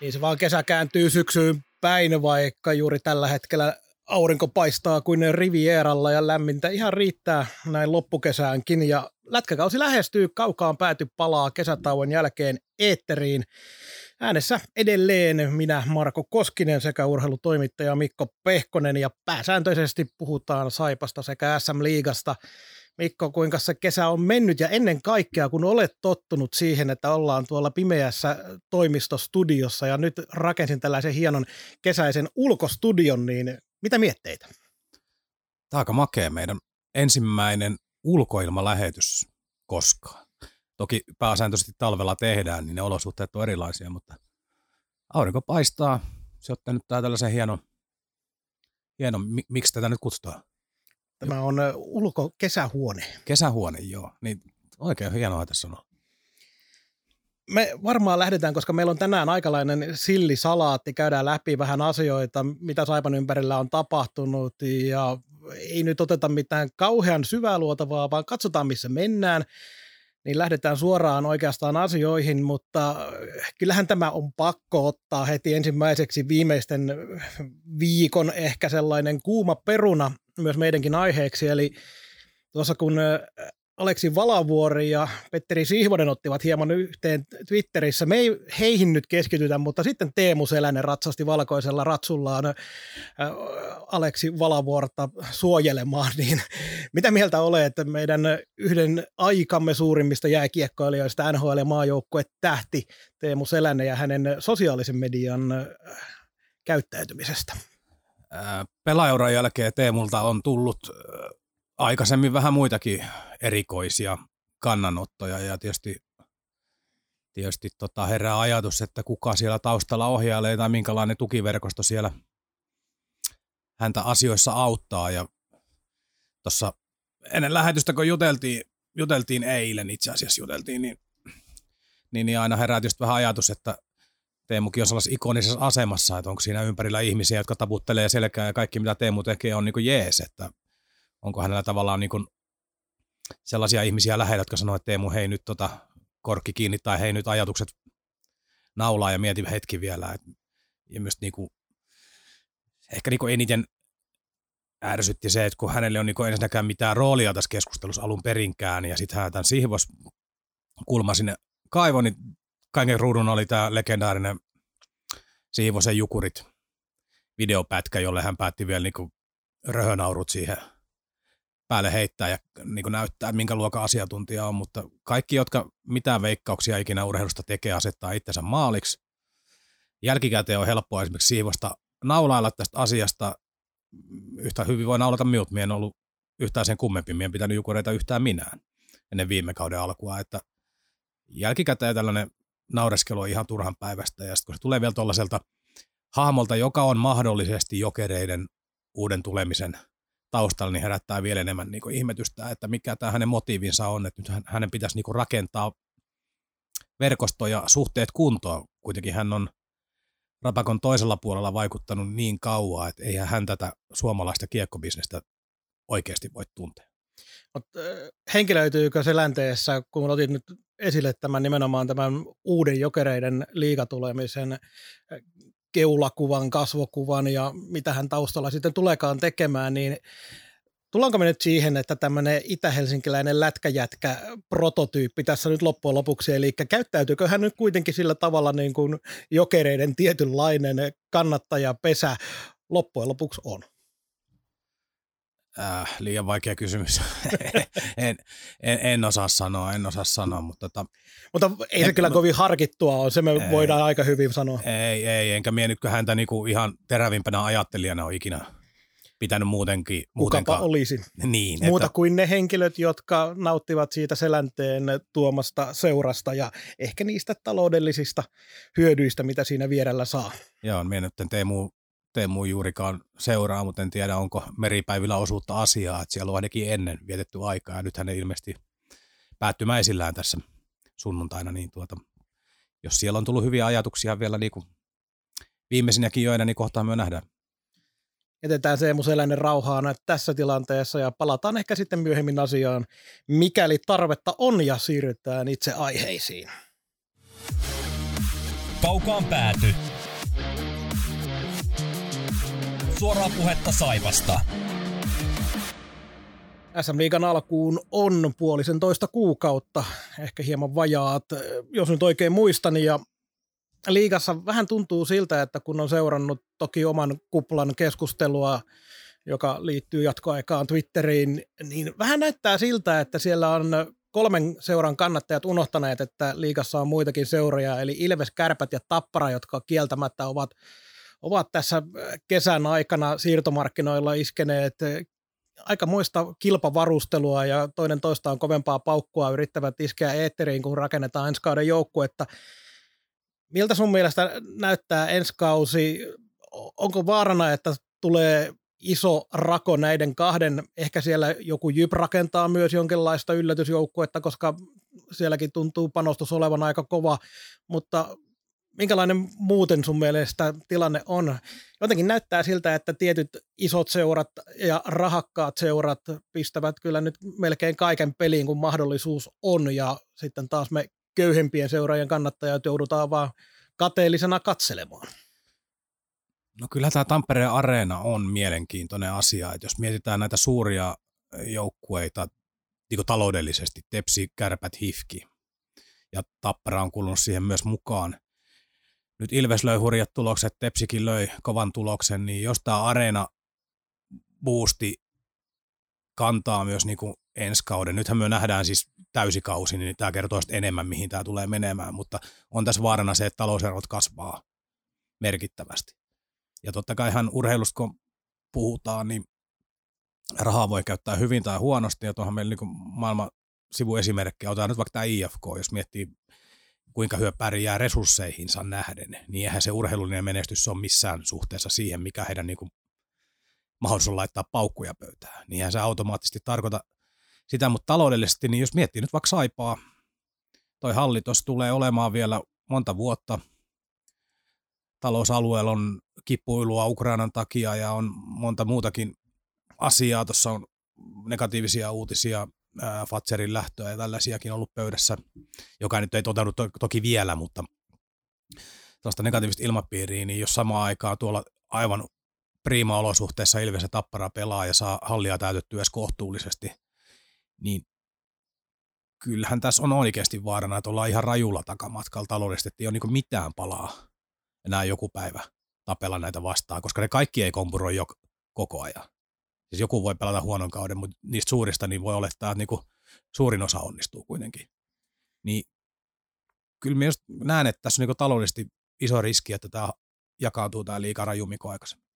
Niin se vaan kesä kääntyy syksyyn päin, vaikka juuri tällä hetkellä aurinko paistaa kuin Rivieralla ja lämmintä ihan riittää näin loppukesäänkin. Ja lätkäkausi lähestyy, kaukaan pääty palaa kesätauon jälkeen eetteriin. Äänessä edelleen minä Marko Koskinen sekä urheilutoimittaja Mikko Pehkonen ja pääsääntöisesti puhutaan Saipasta sekä SM-liigasta. Mikko, kuinka se kesä on mennyt ja ennen kaikkea, kun olet tottunut siihen, että ollaan tuolla pimeässä toimistostudiossa ja nyt rakensin tällaisen hienon kesäisen ulkostudion, niin mitä mietteitä? Tämä on aika makea meidän ensimmäinen ulkoilmalähetys koskaan. Toki pääsääntöisesti talvella tehdään, niin ne olosuhteet on erilaisia, mutta aurinko paistaa. Se ottaa nyt tällaisen hienon, hienon, miksi tätä nyt kutsutaan? Tämä on ulko-kesähuone. Kesähuone, joo. Niin oikein hienoa tässä on. Me varmaan lähdetään, koska meillä on tänään aikalainen sillisalaatti, käydään läpi vähän asioita, mitä Saipan ympärillä on tapahtunut ja ei nyt oteta mitään kauhean syvää luotavaa, vaan katsotaan missä mennään niin lähdetään suoraan oikeastaan asioihin, mutta kyllähän tämä on pakko ottaa heti ensimmäiseksi viimeisten viikon ehkä sellainen kuuma peruna myös meidänkin aiheeksi, eli tuossa kun Aleksi Valavuori ja Petteri Sihvonen ottivat hieman yhteen Twitterissä. Me ei heihin nyt keskitytä, mutta sitten Teemu Selänen ratsasti valkoisella ratsullaan Aleksi Valavuorta suojelemaan. Niin mitä mieltä olet, että meidän yhden aikamme suurimmista jääkiekkoilijoista NHL- maajoukkue tähti Teemu Selänen ja hänen sosiaalisen median käyttäytymisestä? Pelaajuran jälkeen Teemulta on tullut aikaisemmin vähän muitakin erikoisia kannanottoja ja tietysti, tietysti tota herää ajatus, että kuka siellä taustalla ohjailee tai minkälainen tukiverkosto siellä häntä asioissa auttaa. Ja tuossa ennen lähetystä, kun juteltiin, juteltiin eilen itse asiassa juteltiin, niin, niin, niin aina herää tietysti vähän ajatus, että Teemukin on sellaisessa ikonisessa asemassa, että onko siinä ympärillä ihmisiä, jotka taputtelee selkää ja kaikki mitä Teemu tekee on niin kuin jees, että onko hänellä tavallaan niin kuin sellaisia ihmisiä lähellä, jotka sanoo, että Teemu, hei nyt tota korkki kiinni tai hei nyt ajatukset naulaa ja mieti hetki vielä. Et, ja myös niin kuin, ehkä niin kuin eniten ärsytti se, että kun hänelle on niin kuin ensinnäkään mitään roolia tässä keskustelussa alun perinkään ja sitten hän tämän Sihvos kulma sinne kaivon, niin kaiken ruudun oli tämä legendaarinen Siivosen Jukurit videopätkä, jolle hän päätti vielä niin röhönaurut siihen – päälle heittää ja niin kuin näyttää, minkä luokan asiantuntija on, mutta kaikki, jotka mitään veikkauksia ikinä urheilusta tekee, asettaa itsensä maaliksi. Jälkikäteen on helppoa esimerkiksi siivosta naulailla tästä asiasta. Yhtä hyvin voi naulata minut, minä en ollut yhtään sen kummempi, minä en pitänyt jukureita yhtään minään ennen viime kauden alkua, että jälkikäteen tällainen naureskelu on ihan turhan päivästä, ja sitten kun se tulee vielä tuollaiselta hahmolta, joka on mahdollisesti jokereiden uuden tulemisen taustalla, niin herättää vielä enemmän niin ihmetystä, että mikä tämä hänen motiivinsa on, että nyt hänen pitäisi niin rakentaa verkosto ja suhteet kuntoon. Kuitenkin hän on Rapakon toisella puolella vaikuttanut niin kauan, että eihän hän tätä suomalaista kiekkobisnestä oikeasti voi tuntea. Mutta henkilöityykö selänteessä, kun otit nyt esille tämän nimenomaan tämän uuden jokereiden liigatulemisen, keulakuvan, kasvokuvan ja mitä hän taustalla sitten tuleekaan tekemään, niin Tullaanko me nyt siihen, että tämmöinen itä-helsinkiläinen lätkäjätkä prototyyppi tässä nyt loppujen lopuksi, eli käyttäytyykö hän nyt kuitenkin sillä tavalla niin kuin jokereiden tietynlainen kannattajapesä loppujen lopuksi on? Äh, liian vaikea kysymys. en, en, en, osaa sanoa, en osaa sanoa, mutta... Tota, mutta ei se en, kyllä kovin harkittua ole, se me ei, voidaan aika hyvin sanoa. Ei, ei, enkä mie nytkö häntä niinku ihan terävimpänä ajattelijana ole ikinä, pitänyt muutenkin. Kukapa olisi. Niin, Muuta että, kuin ne henkilöt, jotka nauttivat siitä selänteen tuomasta seurasta ja ehkä niistä taloudellisista hyödyistä, mitä siinä vierellä saa. joo, minä nyt Teemu, Teemu juurikaan seuraa, mutta en tiedä, onko meripäivillä osuutta asiaa, että siellä on ainakin ennen vietetty aikaa, ja nythän ne ilmeisesti päättymäisillään tässä sunnuntaina, niin tuota, jos siellä on tullut hyviä ajatuksia vielä niin kuin viimeisinäkin joina, niin kohtaan me nähdään. Jätetään Seemu Selänen rauhaan tässä tilanteessa ja palataan ehkä sitten myöhemmin asiaan, mikäli tarvetta on ja siirrytään itse aiheisiin. Kaukaan pääty. Suoraa puhetta Saivasta. SM Liigan alkuun on puolisentoista kuukautta, ehkä hieman vajaat, jos nyt oikein muistan, ja liigassa vähän tuntuu siltä, että kun on seurannut toki oman kuplan keskustelua, joka liittyy jatkoaikaan Twitteriin, niin vähän näyttää siltä, että siellä on kolmen seuran kannattajat unohtaneet, että liigassa on muitakin seuroja, eli Ilves, Kärpät ja Tappara, jotka kieltämättä ovat, ovat tässä kesän aikana siirtomarkkinoilla iskeneet aika muista kilpavarustelua ja toinen toistaan kovempaa paukkua yrittävät iskeä eetteriin, kun rakennetaan ensi kauden joukkuetta. Miltä sun mielestä näyttää ensi kausi? Onko vaarana, että tulee iso rako näiden kahden, ehkä siellä joku Jyp rakentaa myös jonkinlaista yllätysjoukkuetta, koska sielläkin tuntuu panostus olevan aika kova, mutta minkälainen muuten sun mielestä tilanne on? Jotenkin näyttää siltä, että tietyt isot seurat ja rahakkaat seurat pistävät kyllä nyt melkein kaiken peliin, kun mahdollisuus on, ja sitten taas me köyhempien seuraajien kannattajat joudutaan vaan kateellisena katselemaan. No kyllä tämä Tampereen areena on mielenkiintoinen asia, että jos mietitään näitä suuria joukkueita niin taloudellisesti, Tepsi, Kärpät, Hifki, ja Tappara on kulunut siihen myös mukaan, nyt Ilves löi hurjat tulokset, Tepsikin löi kovan tuloksen, niin jos tämä areena boosti kantaa myös niin kuin ensi kauden, nythän me nähdään siis täysikausi, niin tämä kertoo enemmän, mihin tämä tulee menemään, mutta on tässä vaarana se, että talouserot kasvaa merkittävästi. Ja totta kai ihan urheilusta, kun puhutaan, niin rahaa voi käyttää hyvin tai huonosti, ja tuohon meillä niin maailman sivuesimerkkejä, otetaan nyt vaikka tämä IFK, jos miettii kuinka hyö pärjää resursseihinsa nähden, niin eihän se urheilullinen menestys ole missään suhteessa siihen, mikä heidän niin kuin, mahdollisuus laittaa paukkuja pöytään. Niinhän se automaattisesti tarkoita sitä, mutta taloudellisesti, niin jos miettii nyt vaikka Saipaa, toi hallitus tulee olemaan vielä monta vuotta. Talousalueella on kipuilua Ukrainan takia ja on monta muutakin asiaa. Tuossa on negatiivisia uutisia Fatserin lähtöä ja tällaisiakin ollut pöydässä, joka nyt ei toteudu to- toki vielä, mutta tällaista negatiivista ilmapiiriä, niin jos samaan aikaan tuolla aivan prima-olosuhteessa Ilves ja Tappara pelaa ja saa hallia täytettyä edes kohtuullisesti, niin kyllähän tässä on oikeasti vaarana, että ollaan ihan rajulla takamatkalla taloudellisesti, että ei ole niin mitään palaa enää joku päivä tapella näitä vastaan, koska ne kaikki ei kompuroi jo koko ajan. Siis joku voi pelata huonon kauden, mutta niistä suurista niin voi olettaa, että niinku suurin osa onnistuu kuitenkin. Niin kyllä myös näen, että tässä on niinku taloudellisesti iso riski, että tämä jakaantuu tämä liikaa rajummin kuin aikaisemmin.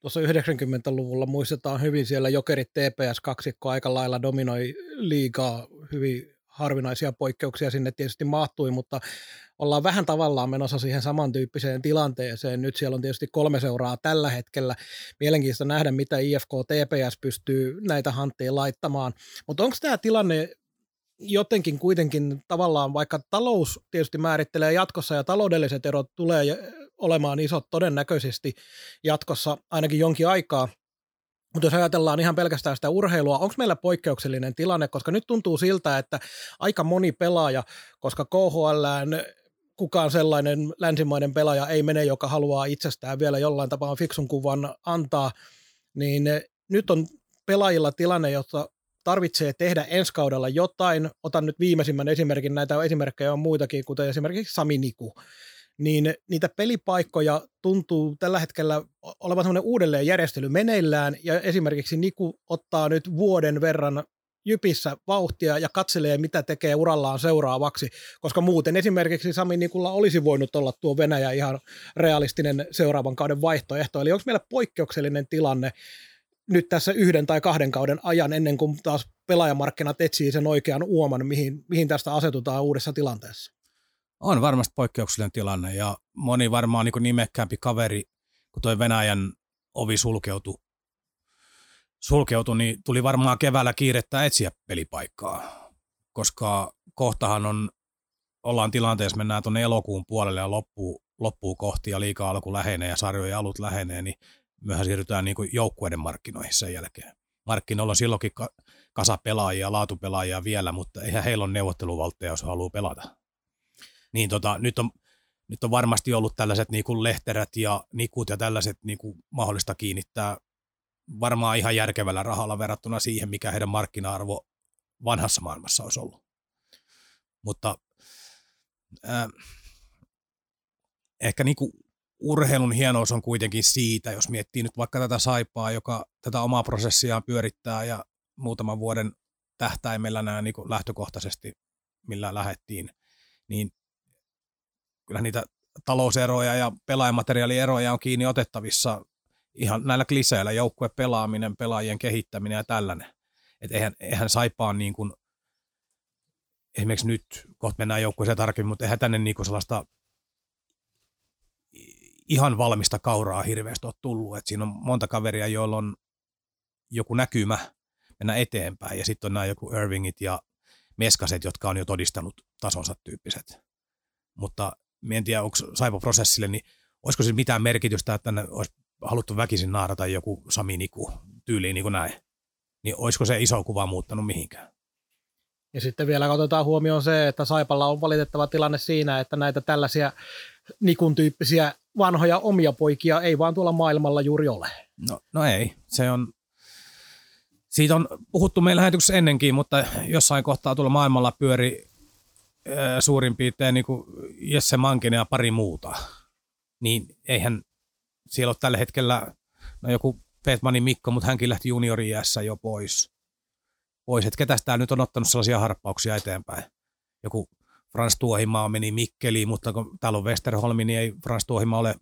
Tuossa 90-luvulla muistetaan hyvin siellä Jokerit TPS-kaksikko aika lailla dominoi liikaa hyvin harvinaisia poikkeuksia sinne tietysti mahtui, mutta ollaan vähän tavallaan menossa siihen samantyyppiseen tilanteeseen. Nyt siellä on tietysti kolme seuraa tällä hetkellä. Mielenkiintoista nähdä, mitä IFK TPS pystyy näitä hanttiin laittamaan. Mutta onko tämä tilanne jotenkin kuitenkin tavallaan, vaikka talous tietysti määrittelee jatkossa ja taloudelliset erot tulee olemaan isot todennäköisesti jatkossa ainakin jonkin aikaa, mutta jos ajatellaan ihan pelkästään sitä urheilua, onko meillä poikkeuksellinen tilanne, koska nyt tuntuu siltä, että aika moni pelaaja, koska KHL kukaan sellainen länsimainen pelaaja ei mene, joka haluaa itsestään vielä jollain tapaa fiksun kuvan antaa, niin nyt on pelaajilla tilanne, jossa tarvitsee tehdä ensi kaudella jotain. Otan nyt viimeisimmän esimerkin, näitä esimerkkejä on muitakin, kuten esimerkiksi Sami Niku niin niitä pelipaikkoja tuntuu tällä hetkellä olevan semmoinen uudelleenjärjestely meneillään, ja esimerkiksi Niku ottaa nyt vuoden verran Jypissä vauhtia ja katselee, mitä tekee urallaan seuraavaksi, koska muuten esimerkiksi Sami Nikulla olisi voinut olla tuo Venäjä ihan realistinen seuraavan kauden vaihtoehto. Eli onko meillä poikkeuksellinen tilanne nyt tässä yhden tai kahden kauden ajan ennen kuin taas pelaajamarkkinat etsii sen oikean uoman, mihin, mihin tästä asetutaan uudessa tilanteessa? On varmasti poikkeuksellinen tilanne ja moni varmaan niin nimekkäämpi kaveri, kun toi Venäjän ovi sulkeutui, sulkeutui, niin tuli varmaan keväällä kiirettä etsiä pelipaikkaa, koska kohtahan on, ollaan tilanteessa, mennään tuonne elokuun puolelle ja loppuu, loppuu kohti ja liikaa alku lähenee ja sarjojen alut lähenee, niin myöhän siirrytään niin joukkueiden markkinoihin sen jälkeen. Markkinoilla on silloinkin kasa pelaajia, laatupelaajia vielä, mutta eihän heillä ole neuvotteluvaltteja, jos haluaa pelata. Niin tota, nyt on, nyt on varmasti ollut tällaiset niin kuin lehterät ja nikut ja tällaiset niin kuin mahdollista kiinnittää varmaan ihan järkevällä rahalla verrattuna siihen, mikä heidän markkina-arvo vanhassa maailmassa olisi ollut. Mutta äh, ehkä niin kuin urheilun hienous on kuitenkin siitä, jos miettii nyt vaikka tätä saipaa, joka tätä omaa prosessiaan pyörittää ja muutaman vuoden tähtäimellä nämä niin lähtökohtaisesti, millä lähettiin, niin kyllä niitä talouseroja ja pelaajamateriaalieroja on kiinni otettavissa ihan näillä kliseillä, joukkue pelaaminen, pelaajien kehittäminen ja tällainen. Että eihän, eihän saipaan niin kuin, esimerkiksi nyt, kohta mennään joukkueeseen tarkemmin, mutta eihän tänne niin kuin sellaista ihan valmista kauraa hirveästi ole tullut. Et siinä on monta kaveria, joilla on joku näkymä mennä eteenpäin, ja sitten on nämä joku Irvingit ja Meskaset, jotka on jo todistanut tasonsa tyyppiset. Mutta en tiedä, onko Saipo-prosessille, niin olisiko se mitään merkitystä, että tänne olisi haluttu väkisin naarata joku Sami Niku tyyliin niin kuin näin. Niin olisiko se iso kuva muuttanut mihinkään? Ja sitten vielä otetaan huomioon se, että Saipalla on valitettava tilanne siinä, että näitä tällaisia Nikun tyyppisiä vanhoja omia poikia ei vaan tuolla maailmalla juuri ole. No, no ei, se on, siitä on puhuttu meillä lähetyksessä ennenkin, mutta jossain kohtaa tuolla maailmalla pyöri suurin piirtein niin kuin Jesse Mankinen ja pari muuta. Niin eihän siellä ole tällä hetkellä, no joku Petmanin Mikko, mutta hänkin lähti juniori jo pois. pois. Että ketäs täällä nyt on ottanut sellaisia harppauksia eteenpäin. Joku Frans Tuohimaa meni Mikkeliin, mutta kun täällä on Westerholmi, niin ei Frans Tuohimaa ole,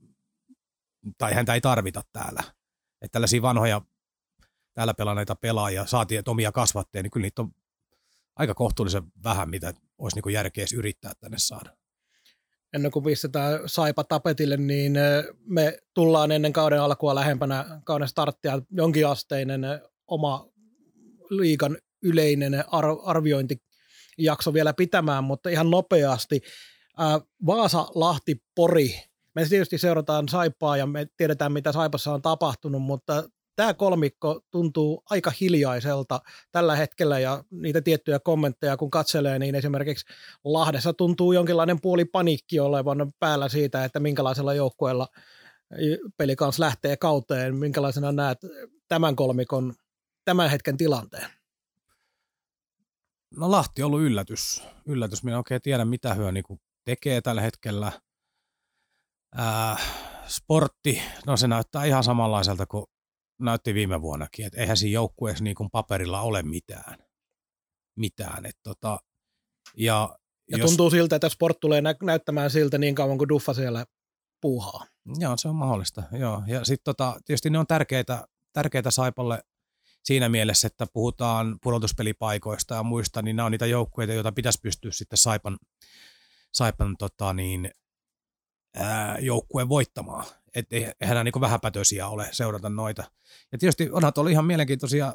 tai häntä ei tarvita täällä. Että tällaisia vanhoja täällä pelanneita pelaajia, saatiin että omia kasvatteja, niin kyllä niitä on aika kohtuullisen vähän, mitä olisi niin järkeä yrittää tänne saada. Ennen kuin pistetään saipa tapetille, niin me tullaan ennen kauden alkua lähempänä kauden starttia jonkinasteinen oma liikan yleinen arviointi jakso vielä pitämään, mutta ihan nopeasti. Vaasa, Lahti, Pori. Me tietysti seurataan Saipaa ja me tiedetään, mitä Saipassa on tapahtunut, mutta tämä kolmikko tuntuu aika hiljaiselta tällä hetkellä ja niitä tiettyjä kommentteja kun katselee, niin esimerkiksi Lahdessa tuntuu jonkinlainen puoli paniikki olevan päällä siitä, että minkälaisella joukkueella peli kanssa lähtee kauteen. Minkälaisena näet tämän kolmikon tämän hetken tilanteen? No Lahti on ollut yllätys. Yllätys. Minä en oikein tiedä, mitä hyö niin tekee tällä hetkellä. Ää, sportti, no se näyttää ihan samanlaiselta kuin näytti viime vuonnakin, että eihän siinä joukkueessa niin kuin paperilla ole mitään. Mitään. Et tota, ja ja jos, tuntuu siltä, että sport tulee nä- näyttämään siltä niin kauan kuin Duffa siellä puuhaa. Joo, se on mahdollista. Joo. Ja sitten tota, tietysti ne on tärkeitä, tärkeitä Saipalle siinä mielessä, että puhutaan pudotuspelipaikoista ja muista, niin nämä on niitä joukkueita, joita pitäisi pystyä sitten Saipan, Saipan tota niin, joukkueen voittamaan. Että eihän nämä niin vähäpätöisiä ole seurata noita. Ja tietysti onhan tuolla ihan mielenkiintoisia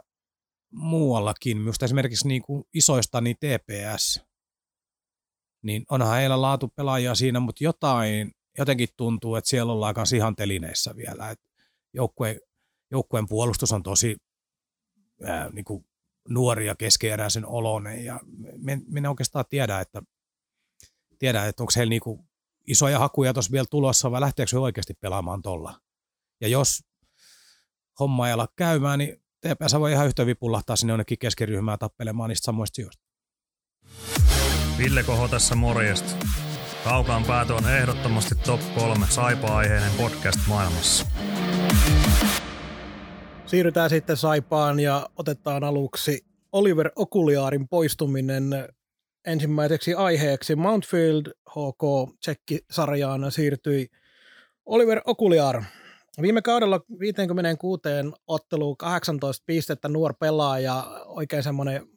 muuallakin, myös esimerkiksi niin kuin isoista niin TPS, niin onhan heillä laatu pelaajia siinä, mutta jotain, jotenkin tuntuu, että siellä ollaan kanssa ihan telineissä vielä. Et joukkue, joukkueen puolustus on tosi ää, niin kuin nuori ja keskeeräisen oloinen ja minä oikeastaan tiedä, että, tiedä, että onko heillä niin kuin isoja hakuja tuossa vielä tulossa vai lähteekö se oikeasti pelaamaan tuolla. Ja jos homma ei ala käymään, niin TPS voi ihan yhtä vipullahtaa sinne jonnekin keskiryhmään tappelemaan niistä samoista sijoista. Ville Koho tässä morjesta. Kaukaan päätö on ehdottomasti top 3 saipa-aiheinen podcast maailmassa. Siirrytään sitten Saipaan ja otetaan aluksi Oliver Okuliaarin poistuminen ensimmäiseksi aiheeksi. Mountfield HK Tsekki-sarjaan siirtyi Oliver Okuliar. Viime kaudella 56 otteluun 18 pistettä nuor pelaaja, oikein semmoinen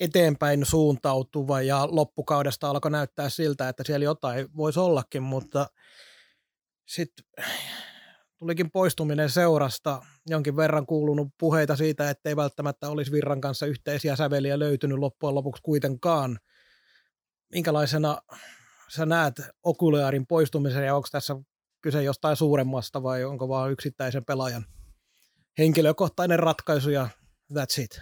eteenpäin suuntautuva ja loppukaudesta alkoi näyttää siltä, että siellä jotain voisi ollakin, mutta sitten tulikin poistuminen seurasta. Jonkin verran kuulunut puheita siitä, että ei välttämättä olisi Virran kanssa yhteisiä säveliä löytynyt loppujen lopuksi kuitenkaan. Minkälaisena sä näet Okulearin poistumisen ja onko tässä kyse jostain suuremmasta vai onko vaan yksittäisen pelaajan henkilökohtainen ratkaisu ja that's it?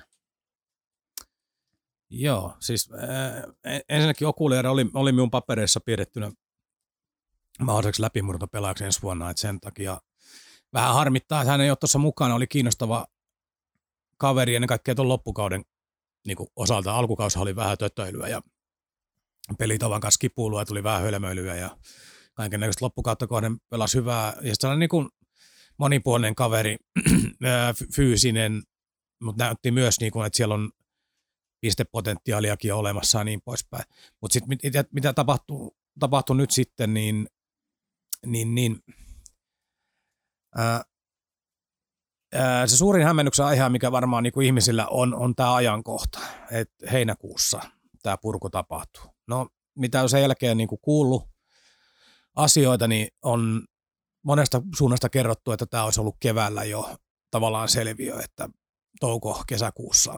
Joo, siis äh, ensinnäkin Okuleari oli, oli minun papereissa pidettynä mahdolliseksi läpimurtopelaajaksi ensi vuonna, että sen takia vähän harmittaa, että hän ei ole tuossa mukana, oli kiinnostava kaveri ennen kaikkea tuon loppukauden niin kuin osalta. Alkukausi oli vähän tötöilyä ja pelitavan kanssa kipuilua tuli vähän hölmöilyä ja näköistä loppukautta kohden pelasi hyvää. Ja sitten niin kuin monipuolinen kaveri, fyysinen, mutta näytti myös, niin kuin, että siellä on pistepotentiaaliakin olemassa ja niin poispäin. Mutta sitten mitä, mitä tapahtuu, tapahtuu nyt sitten, niin, niin, niin ää, se suurin hämmennyksen aihe, mikä varmaan niin kuin ihmisillä on, on tämä ajankohta, että heinäkuussa tämä purku tapahtuu. No, mitä on sen jälkeen niin kuin kuullut asioita, niin on monesta suunnasta kerrottu, että tämä olisi ollut keväällä jo tavallaan selviö, että touko-kesäkuussa,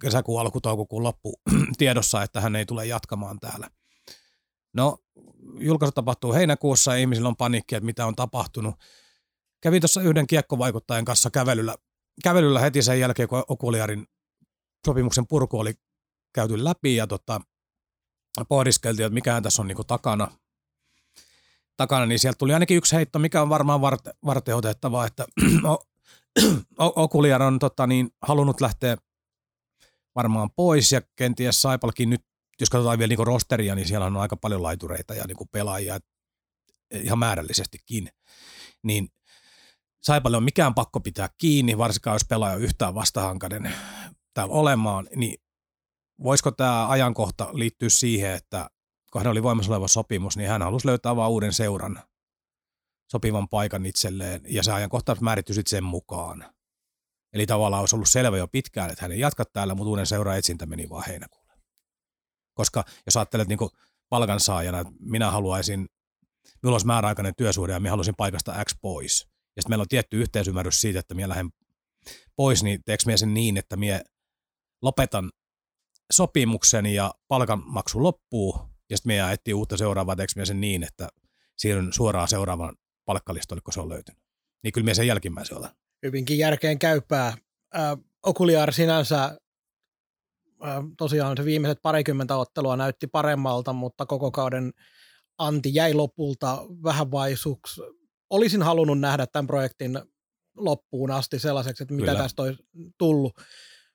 kesäkuun alku, toukokuun loppu tiedossa, että hän ei tule jatkamaan täällä. No, julkaisu tapahtuu heinäkuussa ja ihmisillä on paniikki, että mitä on tapahtunut. Kävin tuossa yhden kiekkovaikuttajan kanssa kävelyllä, kävelyllä heti sen jälkeen, kun Okuliarin sopimuksen purku oli käyty läpi ja tota, pohdiskeltiin, että mikä tässä on niinku takana. takana, niin sieltä tuli ainakin yksi heitto, mikä on varmaan varte, varteotettavaa, että Okuliar on tota, niin, halunnut lähteä varmaan pois ja kenties Saipalkin nyt, jos katsotaan vielä niin rosteria, niin siellä on aika paljon laitureita ja niin pelaajia ihan määrällisestikin. Niin Saipalle on mikään pakko pitää kiinni, varsinkaan jos pelaaja yhtään vastahankainen täällä olemaan, niin voisiko tämä ajankohta liittyä siihen, että hän oli voimassa oleva sopimus, niin hän halusi löytää vaan uuden seuran sopivan paikan itselleen, ja se ajankohta määrittyi sitten sen mukaan. Eli tavallaan olisi ollut selvä jo pitkään, että hän ei jatka täällä, mutta uuden seuran etsintä meni vaan heinäkuulle. Koska jos ajattelet niin palkansaajana, että minä haluaisin, minulla olisi määräaikainen työsuhde ja minä haluaisin paikasta X pois. Ja sitten meillä on tietty yhteisymmärrys siitä, että minä lähden pois, niin teekö minä sen niin, että minä lopetan sopimuksen ja palkanmaksu loppuu, ja sitten meidän etsii uutta seuraavaa, teekö sen niin, että siirryn suoraan seuraavan palkkalistolle, kun se on löytynyt. Niin kyllä minä sen jälkimmäisen olen. Hyvinkin järkeen käypää. Äh, Okuliar sinänsä äh, tosiaan se viimeiset parikymmentä ottelua näytti paremmalta, mutta koko kauden anti jäi lopulta vähän vaisuksi. Olisin halunnut nähdä tämän projektin loppuun asti sellaiseksi, että mitä Kyllä. tästä olisi tullut.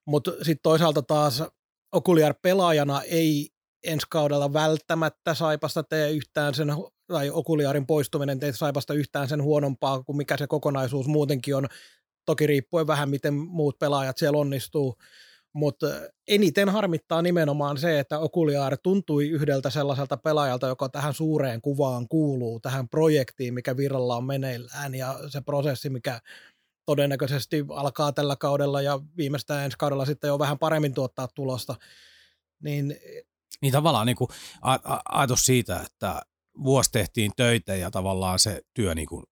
Mutta sitten toisaalta taas Okuliar pelaajana ei ensi kaudella välttämättä Saipasta tee yhtään sen, tai Okuliarin poistuminen tee Saipasta yhtään sen huonompaa kuin mikä se kokonaisuus muutenkin on. Toki riippuen vähän, miten muut pelaajat siellä onnistuu. Mutta eniten harmittaa nimenomaan se, että Okuliar tuntui yhdeltä sellaiselta pelaajalta, joka tähän suureen kuvaan kuuluu, tähän projektiin, mikä virralla on meneillään ja se prosessi, mikä todennäköisesti alkaa tällä kaudella ja viimeistään ensi kaudella sitten jo vähän paremmin tuottaa tulosta. Niin, niin tavallaan niin kuin ajatus siitä, että vuosi tehtiin töitä ja tavallaan se työ niin kuin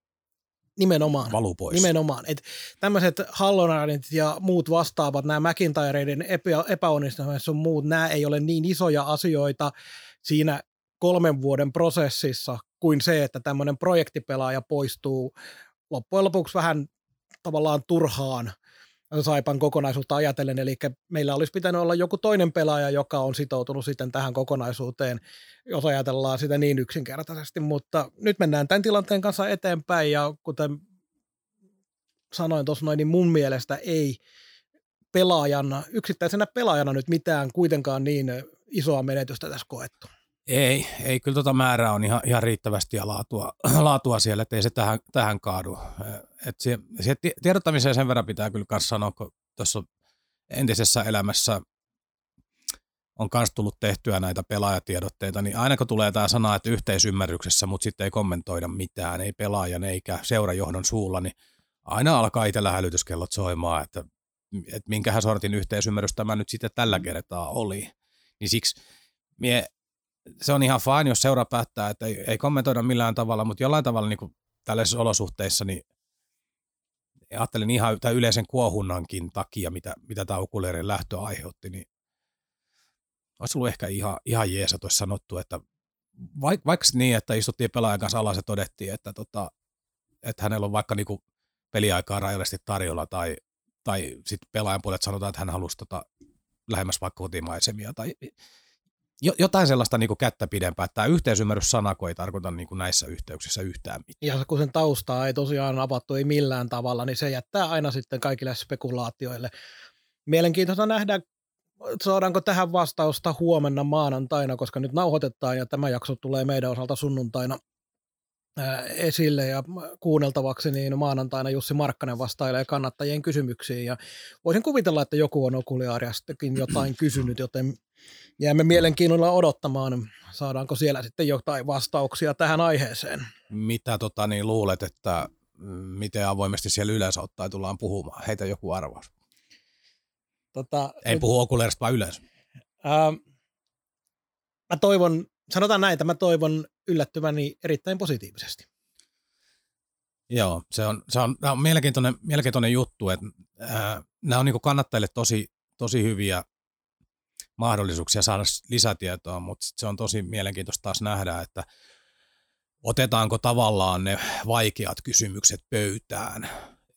Nimenomaan. Valuu pois. Nimenomaan. Että tämmöiset Hallonardit ja muut vastaavat, nämä McIntyreiden epä, epäonnistumiset sun muut, nämä ei ole niin isoja asioita siinä kolmen vuoden prosessissa kuin se, että tämmöinen projektipelaaja poistuu loppujen lopuksi vähän tavallaan turhaan Saipan kokonaisuutta ajatellen, eli meillä olisi pitänyt olla joku toinen pelaaja, joka on sitoutunut sitten tähän kokonaisuuteen, jos ajatellaan sitä niin yksinkertaisesti, mutta nyt mennään tämän tilanteen kanssa eteenpäin, ja kuten sanoin tuossa noin, niin mun mielestä ei pelaajana, yksittäisenä pelaajana nyt mitään kuitenkaan niin isoa menetystä tässä koettu. Ei, ei kyllä tuota määrää on ihan, ihan riittävästi ja laatua, laatua siellä, ettei se tähän, tähän kaadu. Et se, se tiedottamiseen sen verran pitää kyllä myös sanoa, kun tuossa entisessä elämässä on myös tullut tehtyä näitä pelaajatiedotteita, niin aina kun tulee tämä sana, että yhteisymmärryksessä, mutta sitten ei kommentoida mitään, ei pelaajan eikä seurajohdon suulla, niin aina alkaa itsellä hälytyskellot soimaan, että, että minkähän sortin yhteisymmärrys tämä nyt sitten tällä kertaa oli. Niin siksi mie, se on ihan fine, jos seura päättää, että ei, ei kommentoida millään tavalla, mutta jollain tavalla niin kuin tällaisissa olosuhteissa, niin ajattelin ihan tämän yleisen kuohunnankin takia, mitä, mitä tämä okuleerin lähtö aiheutti, niin olisi ollut ehkä ihan, ihan jees, että olisi sanottu, että vaikka, vaikka niin, että istuttiin pelaajan kanssa alas ja todettiin, että, tota, että hänellä on vaikka niinku peliaikaa rajallisesti tarjolla tai, tai sitten pelaajan puolet sanotaan, että hän halusi tota, lähemmäs vaikka kotimaisemia tai jotain sellaista niin kuin kättä pidempää. Tämä yhteisymmärrys sanako ei tarkoita niin kuin näissä yhteyksissä yhtään mitään. Ja kun sen taustaa ei tosiaan avattu ei millään tavalla, niin se jättää aina sitten kaikille spekulaatioille. Mielenkiintoista nähdä, saadaanko tähän vastausta huomenna maanantaina, koska nyt nauhoitetaan ja tämä jakso tulee meidän osalta sunnuntaina esille ja kuunneltavaksi, niin maanantaina Jussi Markkanen vastailee kannattajien kysymyksiin ja voisin kuvitella, että joku on okuliaariastakin jotain kysynyt, joten jäämme mielenkiinnolla odottamaan, saadaanko siellä sitten jotain vastauksia tähän aiheeseen. Mitä tota, niin luulet, että mm, miten avoimesti siellä yleensä ottaa tullaan puhumaan? Heitä joku arvaus. Tota, Ei puhu okuleerista, vaan yleensä. Ää, mä toivon, sanotaan näin, että mä toivon yllättyväni erittäin positiivisesti. Joo, se on, se on, on mielenkiintoinen, mielenkiintoinen juttu, että ää, nämä on niin kannattajille tosi, tosi hyviä mahdollisuuksia saada lisätietoa, mutta se on tosi mielenkiintoista taas nähdä, että otetaanko tavallaan ne vaikeat kysymykset pöytään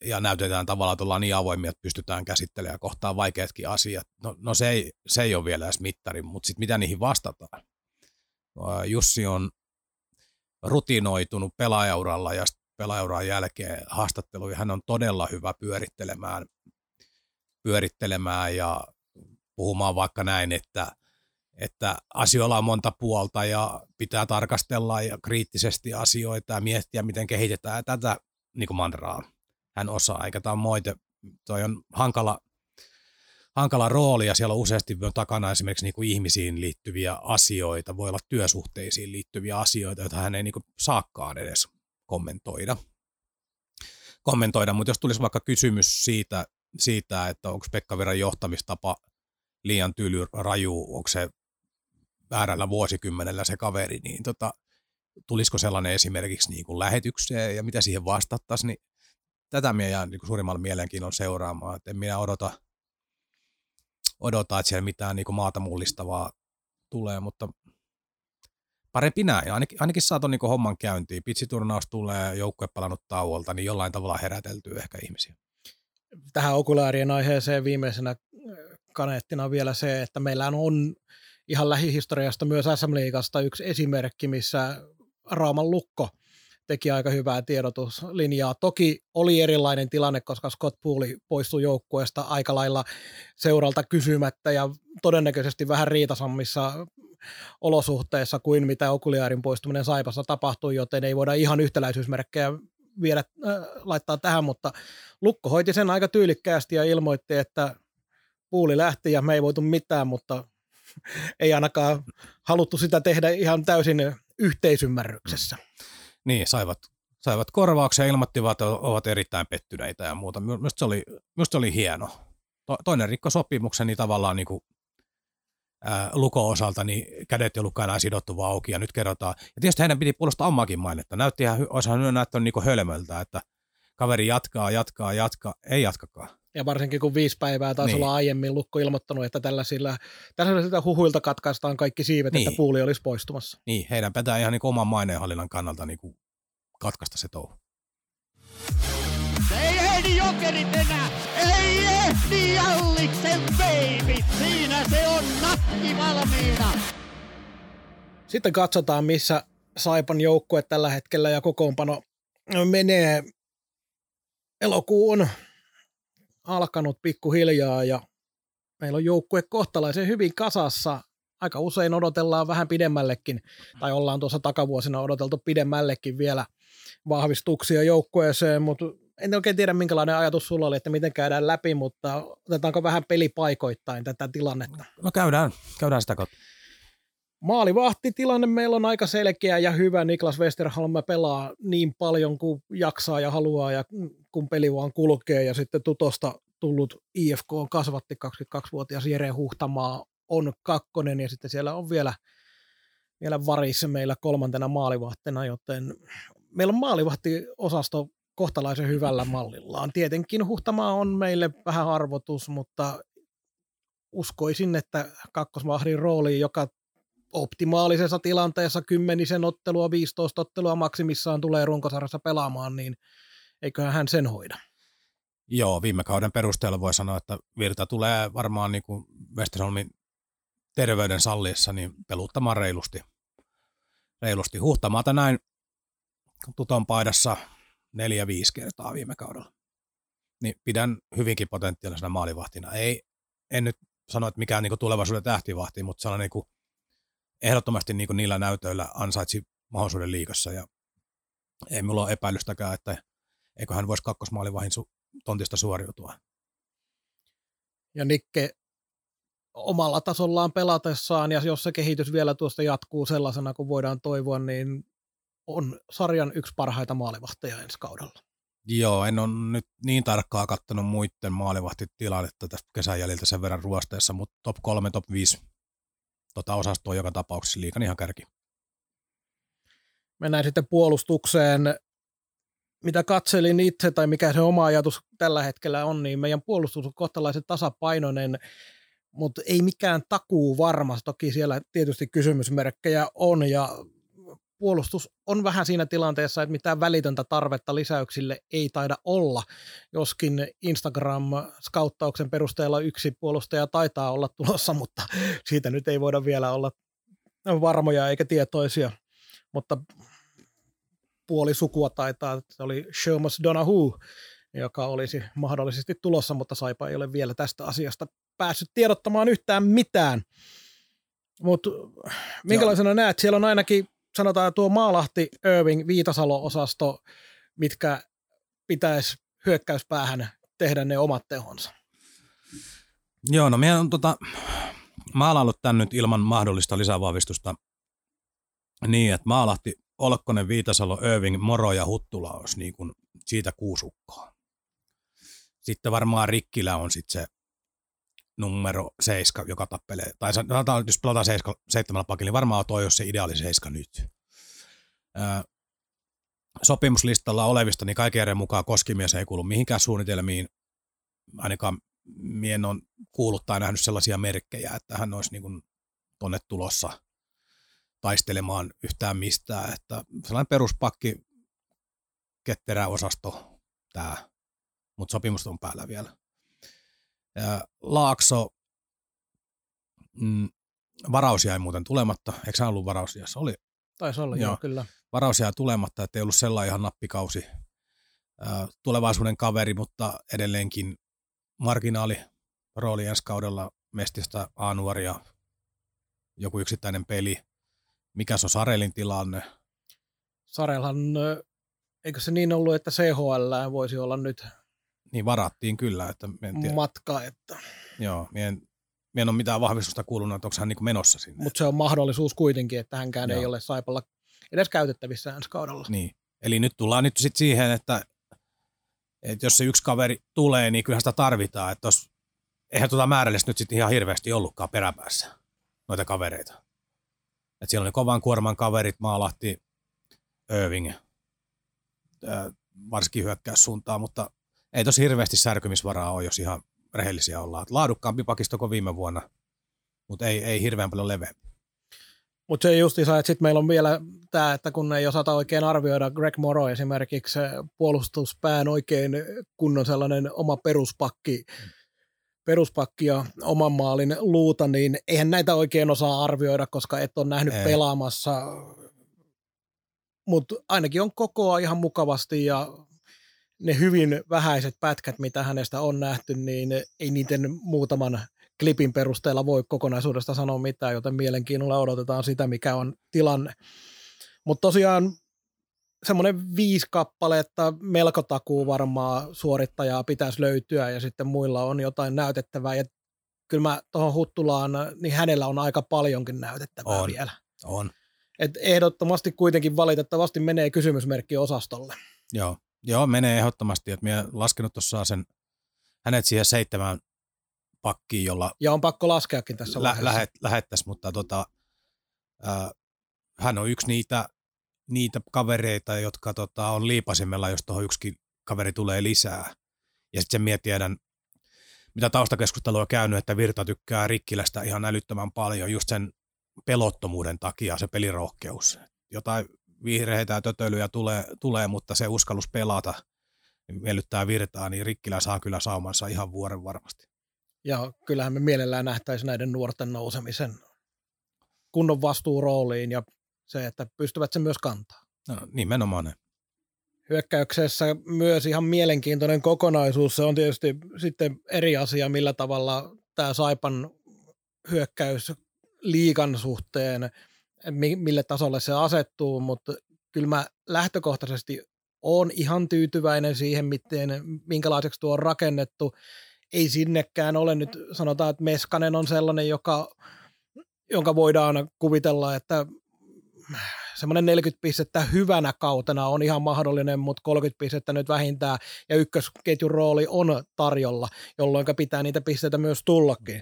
ja näytetään tavallaan, että ollaan niin avoimia, että pystytään käsittelemään kohtaan vaikeatkin asiat. No, no se, ei, se ei ole vielä edes mittari, mutta sitten mitä niihin vastataan? Jussi on rutinoitunut pelaajauralla ja pelaajauran jälkeen haastatteluja. Hän on todella hyvä pyörittelemään, pyörittelemään ja puhumaan vaikka näin, että, että asioilla on monta puolta ja pitää tarkastella ja kriittisesti asioita ja miettiä, miten kehitetään tätä niin kuin mantraa. Hän osaa, eikä tämä moite, toi on hankala, hankala rooli ja siellä on useasti takana esimerkiksi niin kuin ihmisiin liittyviä asioita, voi olla työsuhteisiin liittyviä asioita, joita hän ei niin kuin saakaan edes kommentoida. kommentoida. Mutta jos tulisi vaikka kysymys siitä, siitä että onko Pekka Viran johtamistapa – liian tyly, raju, onko se väärällä vuosikymmenellä se kaveri, niin tota, tulisiko sellainen esimerkiksi niin kuin lähetykseen ja mitä siihen vastattaisiin, niin tätä minä jään niin suurimmalla mielenkiinnon seuraamaan, että en minä odota, odota että siellä mitään niin kuin maata mullistavaa tulee, mutta parempi näin. Ainakin, ainakin saatu niin homman käyntiin. Pitsiturnaus tulee, joukkue palannut tauolta, niin jollain tavalla heräteltyy ehkä ihmisiä. Tähän okulaarien aiheeseen viimeisenä kaneettina vielä se, että meillä on ihan lähihistoriasta myös SM Liigasta yksi esimerkki, missä Rauman lukko teki aika hyvää tiedotuslinjaa. Toki oli erilainen tilanne, koska Scott Pooley poistui joukkueesta aika lailla seuralta kysymättä ja todennäköisesti vähän riitasammissa olosuhteissa kuin mitä Okuliaarin poistuminen Saipassa tapahtui, joten ei voida ihan yhtäläisyysmerkkejä vielä äh, laittaa tähän, mutta Lukko hoiti sen aika tyylikkäästi ja ilmoitti, että puuli lähti ja me ei voitu mitään, mutta ei ainakaan haluttu sitä tehdä ihan täysin yhteisymmärryksessä. Mm. Niin, saivat, saivat korvauksia ilmoittivat, että ovat erittäin pettyneitä ja muuta. Minusta se oli, minusta se oli hieno. toinen rikko sopimuksen, niin tavallaan niin kuin, ää, Luko-osalta niin kädet ja lukka enää sidottu vaan auki ja nyt kerrotaan. Ja tietysti heidän piti puolustaa omakin mainetta. Näytti ihan, olisihan näyttänyt niin hölmöltä, että kaveri jatkaa, jatkaa, jatkaa, ei jatkakaan. Ja varsinkin kun viisi päivää taas niin. olla aiemmin Lukko ilmoittanut, että tällaisilla, tällaisilla huhuilta katkaistaan kaikki siivet, niin. että puuli olisi poistumassa. Niin, heidän pitää ihan niin oman maineenhallinnan kannalta niin kuin katkaista se touhu. Ei ehdi jokerit enää! Ei ehdi Jalliksen baby! Siinä se on nakki valmiina! Sitten katsotaan, missä Saipan joukkue tällä hetkellä ja kokoonpano menee. Elokuun alkanut pikkuhiljaa ja meillä on joukkue kohtalaisen hyvin kasassa. Aika usein odotellaan vähän pidemmällekin, tai ollaan tuossa takavuosina odoteltu pidemmällekin vielä vahvistuksia joukkueeseen, mutta en oikein tiedä minkälainen ajatus sulla oli, että miten käydään läpi, mutta otetaanko vähän pelipaikoittain tätä tilannetta? No käydään, käydään sitä kautta. Maalivahtitilanne meillä on aika selkeä ja hyvä. Niklas Westerholm pelaa niin paljon kuin jaksaa ja haluaa ja kun peli vaan kulkee. Ja sitten tutosta tullut IFK on kasvatti 22-vuotias Jere Huhtamaa on kakkonen ja sitten siellä on vielä, vielä varissa meillä kolmantena maalivahtina, joten meillä on maalivahtiosasto kohtalaisen hyvällä mallillaan. Tietenkin Huhtamaa on meille vähän arvotus, mutta uskoisin, että kakkosvahdin rooli, joka optimaalisessa tilanteessa kymmenisen ottelua, 15 ottelua maksimissaan tulee runkosarjassa pelaamaan, niin eiköhän hän sen hoida. Joo, viime kauden perusteella voi sanoa, että Virta tulee varmaan niin kuin Westerholmin terveyden salliessa niin peluttamaan reilusti. reilusti. Huhtamaata näin tuton paidassa neljä-viisi kertaa viime kaudella. Niin pidän hyvinkin potentiaalisena maalivahtina. Ei, en nyt sano, että mikään niin tulevaisuuden tähtivahti, mutta sellainen niin ehdottomasti niin niillä näytöillä ansaitsi mahdollisuuden liikassa ja ei mulla ole epäilystäkään, että eikö hän voisi kakkosmaalivahin su- tontista suoriutua. Ja Nikke omalla tasollaan pelatessaan, ja jos se kehitys vielä tuosta jatkuu sellaisena kuin voidaan toivoa, niin on sarjan yksi parhaita maalivahteja ensi kaudella. Joo, en ole nyt niin tarkkaa kattanut muiden maalivahtitilannetta tästä kesän jäljiltä sen verran ruosteessa, mutta top 3, top 5 tota osastoa joka tapauksessa liikan ihan kärki. Mennään sitten puolustukseen. Mitä katselin itse tai mikä se oma ajatus tällä hetkellä on, niin meidän puolustus on kohtalaisen tasapainoinen, mutta ei mikään takuu varmasti. Toki siellä tietysti kysymysmerkkejä on ja puolustus on vähän siinä tilanteessa, että mitään välitöntä tarvetta lisäyksille ei taida olla, joskin Instagram-skauttauksen perusteella yksi puolustaja taitaa olla tulossa, mutta siitä nyt ei voida vielä olla varmoja eikä tietoisia. Mutta puoli sukua taitaa, että se oli Shomas Donahue, joka olisi mahdollisesti tulossa, mutta Saipa ei ole vielä tästä asiasta päässyt tiedottamaan yhtään mitään. Mutta minkälaisena Joo. näet, siellä on ainakin sanotaan tuo Maalahti, Irving, Viitasalo-osasto, mitkä pitäisi hyökkäyspäähän tehdä ne omat tehonsa. Joo, no meidän on tota, maalaillut tän nyt ilman mahdollista lisävahvistusta niin, että Maalahti, Olkkonen, Viitasalo, Irving, Moro ja Huttula olisi niin kuin siitä kuusukkoa. Sitten varmaan Rikkilä on sitten se numero seiska, joka tappelee, tai sanotaan, jos pelataan seiska, seitsemällä pakilla, niin varmaan toi olisi se ideaali seiska nyt. Ää, sopimuslistalla olevista, niin kaiken järjen mukaan Koskimies ei kuulu mihinkään suunnitelmiin. Ainakaan mien on kuullut tai nähnyt sellaisia merkkejä, että hän olisi niin tuonne tulossa taistelemaan yhtään mistään. Että sellainen peruspakki, ketterä osasto tämä, mutta sopimus on päällä vielä. Laakso, mm, varaus jäi muuten tulematta. Eikö hän ollut varausjassa? Oli. Taisi olla, joo, joo kyllä. Varaus jäi tulematta, että ei ollut sellainen ihan nappikausi. Tulevaisuuden kaveri, mutta edelleenkin marginaali rooli ensi kaudella mestistä A-nuoria, joku yksittäinen peli. Mikä se on Sarelin tilanne? Sarelhan, eikö se niin ollut, että CHL voisi olla nyt niin varattiin kyllä. Että en tiedä. Matka, että... Joo, mien, mien ole mitään vahvistusta kuulunut, että onko hän niin menossa sinne. Mutta se on mahdollisuus kuitenkin, että hänkään Joo. ei ole Saipalla edes käytettävissä ensi kaudella. Niin, eli nyt tullaan nyt sitten siihen, että, että jos se yksi kaveri tulee, niin kyllähän sitä tarvitaan. Että tos, eihän tuota määrällistä nyt sitten ihan hirveästi ollutkaan peräpäässä, noita kavereita. Et siellä oli kovan kuorman kaverit, Maalahti, Irving, varsinkin hyökkäyssuuntaan, mutta ei tosi hirveästi särkymisvaraa ole, jos ihan rehellisiä ollaan. Laadukkaampi pakisto kuin viime vuonna, mutta ei, ei hirveän paljon leveämpi. Mutta se justiinsa, että sitten meillä on vielä tämä, että kun ei osata oikein arvioida Greg Moro esimerkiksi puolustuspään oikein kunnon sellainen oma peruspakki, peruspakki ja oman maalin luuta, niin eihän näitä oikein osaa arvioida, koska et ole nähnyt ei. pelaamassa. Mutta ainakin on kokoa ihan mukavasti ja ne hyvin vähäiset pätkät, mitä hänestä on nähty, niin ei niiden muutaman klipin perusteella voi kokonaisuudesta sanoa mitään, joten mielenkiinnolla odotetaan sitä, mikä on tilanne. Mutta tosiaan semmoinen viisi kappaletta melko takuu varmaa suorittajaa pitäisi löytyä ja sitten muilla on jotain näytettävää ja kyllä mä tuohon Huttulaan, niin hänellä on aika paljonkin näytettävää On. vielä. On. Et ehdottomasti kuitenkin valitettavasti menee kysymysmerkki osastolle. Joo, Joo menee ehdottomasti. Että minä laskenut tuossa sen, hänet siihen seitsemän pakkiin, jolla Ja on pakko laskeakin tässä lä- vaiheessa. lähet, lähettäisiin, mutta tota, ää, hän on yksi niitä, niitä kavereita, jotka tota, on liipasimella, jos tuohon yksikin kaveri tulee lisää. Ja sitten sen tiedän, mitä taustakeskustelua on käynyt, että Virta tykkää Rikkilästä ihan älyttömän paljon just sen pelottomuuden takia, se pelirohkeus. Jotain vihreitä ja tötöilyjä tulee, tulee, mutta se uskallus pelata niin miellyttää Virtaa, niin Rikkilä saa kyllä saumansa ihan vuoren varmasti. Ja kyllähän me mielellään nähtäisiin näiden nuorten nousemisen kunnon vastuurooliin ja se, että pystyvät sen myös kantaa. No, nimenomaan ne. Hyökkäyksessä myös ihan mielenkiintoinen kokonaisuus. Se on tietysti sitten eri asia, millä tavalla tämä Saipan hyökkäys liikan suhteen, mi- mille tasolle se asettuu, mutta kyllä mä lähtökohtaisesti on ihan tyytyväinen siihen, miten, minkälaiseksi tuo on rakennettu. Ei sinnekään ole nyt, sanotaan, että Meskanen on sellainen, joka, jonka voidaan kuvitella, että semmoinen 40 pistettä hyvänä kautena on ihan mahdollinen, mutta 30 pistettä nyt vähintään, ja ykkösketjun rooli on tarjolla, jolloin pitää niitä pisteitä myös tullakin.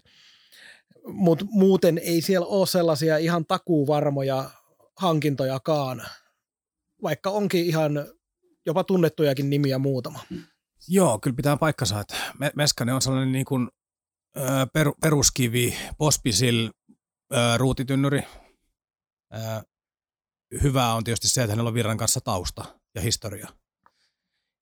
Mutta muuten ei siellä ole sellaisia ihan takuuvarmoja hankintojakaan, vaikka onkin ihan jopa tunnettujakin nimiä muutama. Joo, kyllä pitää paikkansa, että Me- Meskanen on sellainen niin kuin, peruskivi, pospisil, ruutitynnyri. Hyvää on tietysti se, että hänellä on virran kanssa tausta ja historia.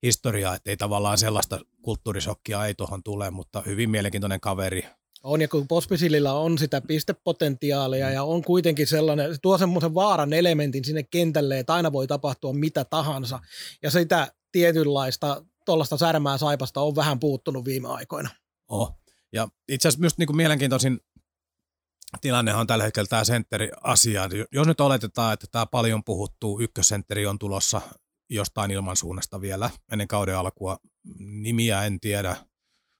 Historia, että ei tavallaan sellaista kulttuurisokkia ei tuohon tule, mutta hyvin mielenkiintoinen kaveri. On, ja kun Pospisilillä on sitä pistepotentiaalia ja on kuitenkin sellainen, se tuo semmoisen vaaran elementin sinne kentälle, että aina voi tapahtua mitä tahansa. Ja sitä tietynlaista tuollaista särmää saipasta on vähän puuttunut viime aikoina. Oh. Ja itse asiassa myös niin kuin mielenkiintoisin tilannehan on tällä hetkellä tämä sentteri-asia. Jos nyt oletetaan, että tämä paljon puhuttu ykkössentteri on tulossa jostain ilmansuunnasta vielä ennen kauden alkua, nimiä en tiedä,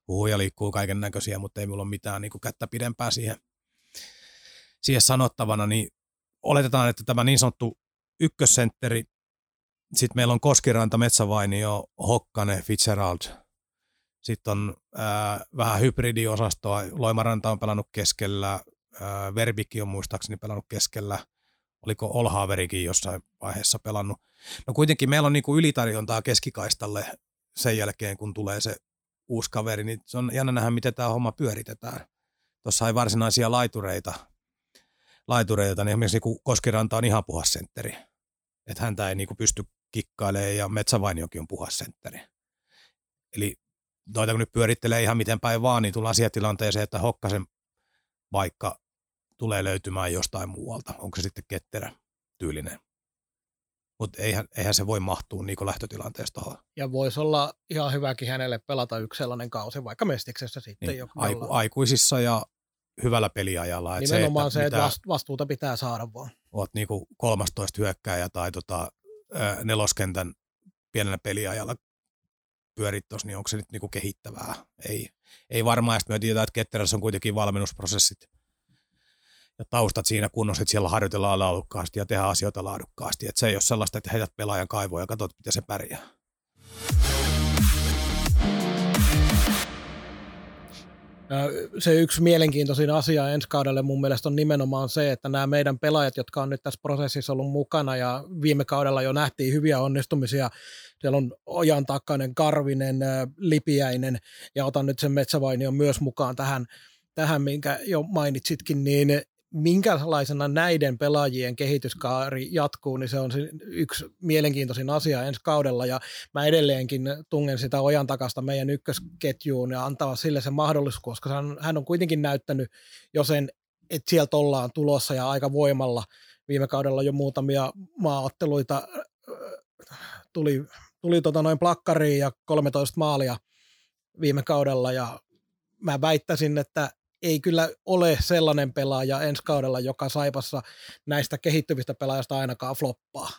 huhuja liikkuu kaiken näköisiä, mutta ei mulla ole mitään niin kuin kättä pidempää siihen, siihen sanottavana, niin oletetaan, että tämä niin sanottu ykkössentteri, sitten meillä on Koskiranta, Metsävainio, Hokkanen, Fitzgerald, sitten on ää, vähän hybridiosastoa. Loimaranta on pelannut keskellä, Verbikki on muistaakseni pelannut keskellä. Oliko Olhaverikin jossain vaiheessa pelannut. No kuitenkin meillä on niinku ylitarjontaa keskikaistalle sen jälkeen, kun tulee se uusi kaveri, niin se on jännä nähdä, miten tämä homma pyöritetään. Tuossa ei varsinaisia laitureita, laitureita niin esimerkiksi niinku Koskiranta on ihan puhas sentteri. Että häntä ei niinku pysty kikkailemaan ja Metsävainiokin on puhas sentteri. Eli noita kun nyt pyörittelee ihan miten päin vaan, niin tullaan siihen tilanteeseen, että Hokkasen vaikka tulee löytymään jostain muualta. Onko se sitten ketterä tyylinen. Mutta eihän, eihän se voi mahtua niin lähtötilanteesta tuohon. Ja voisi olla ihan hyväkin hänelle pelata yksi sellainen kausi, vaikka Mestiksessä sitten. Niin, joku aiku, aikuisissa ja hyvällä peliajalla. Et Nimenomaan se, että, mitä vast- vastuuta pitää saada vaan. oot niinku 13 hyökkääjä tai tota, neloskentän pienellä peliajalla pyörit tuossa, niin onko se nyt niinku kehittävää? Ei, ei varmaan. Ja me tiedetään, että Ketterässä on kuitenkin valmennusprosessit ja taustat siinä kunnossa, että siellä harjoitellaan laadukkaasti ja tehdään asioita laadukkaasti. Et se ei ole sellaista, että heität pelaajan kaivoon ja katsot, miten se pärjää. Se yksi mielenkiintoisin asia ensi kaudelle mun mielestä on nimenomaan se, että nämä meidän pelaajat, jotka on nyt tässä prosessissa ollut mukana ja viime kaudella jo nähtiin hyviä onnistumisia, siellä on Ojan takkainen, Karvinen, Lipiäinen ja otan nyt sen Metsävainion myös mukaan tähän, tähän minkä jo mainitsitkin, niin minkälaisena näiden pelaajien kehityskaari jatkuu, niin se on yksi mielenkiintoisin asia ensi kaudella ja mä edelleenkin tungen sitä ojan takasta meidän ykkösketjuun ja antaa sille se mahdollisuus, koska hän, hän on kuitenkin näyttänyt jo sen, että sieltä ollaan tulossa ja aika voimalla. Viime kaudella jo muutamia maaotteluita äh, tuli, tuli tota noin plakkariin ja 13 maalia viime kaudella ja mä väittäisin, että ei kyllä ole sellainen pelaaja ensi kaudella, joka Saipassa näistä kehittyvistä pelaajista ainakaan floppaa.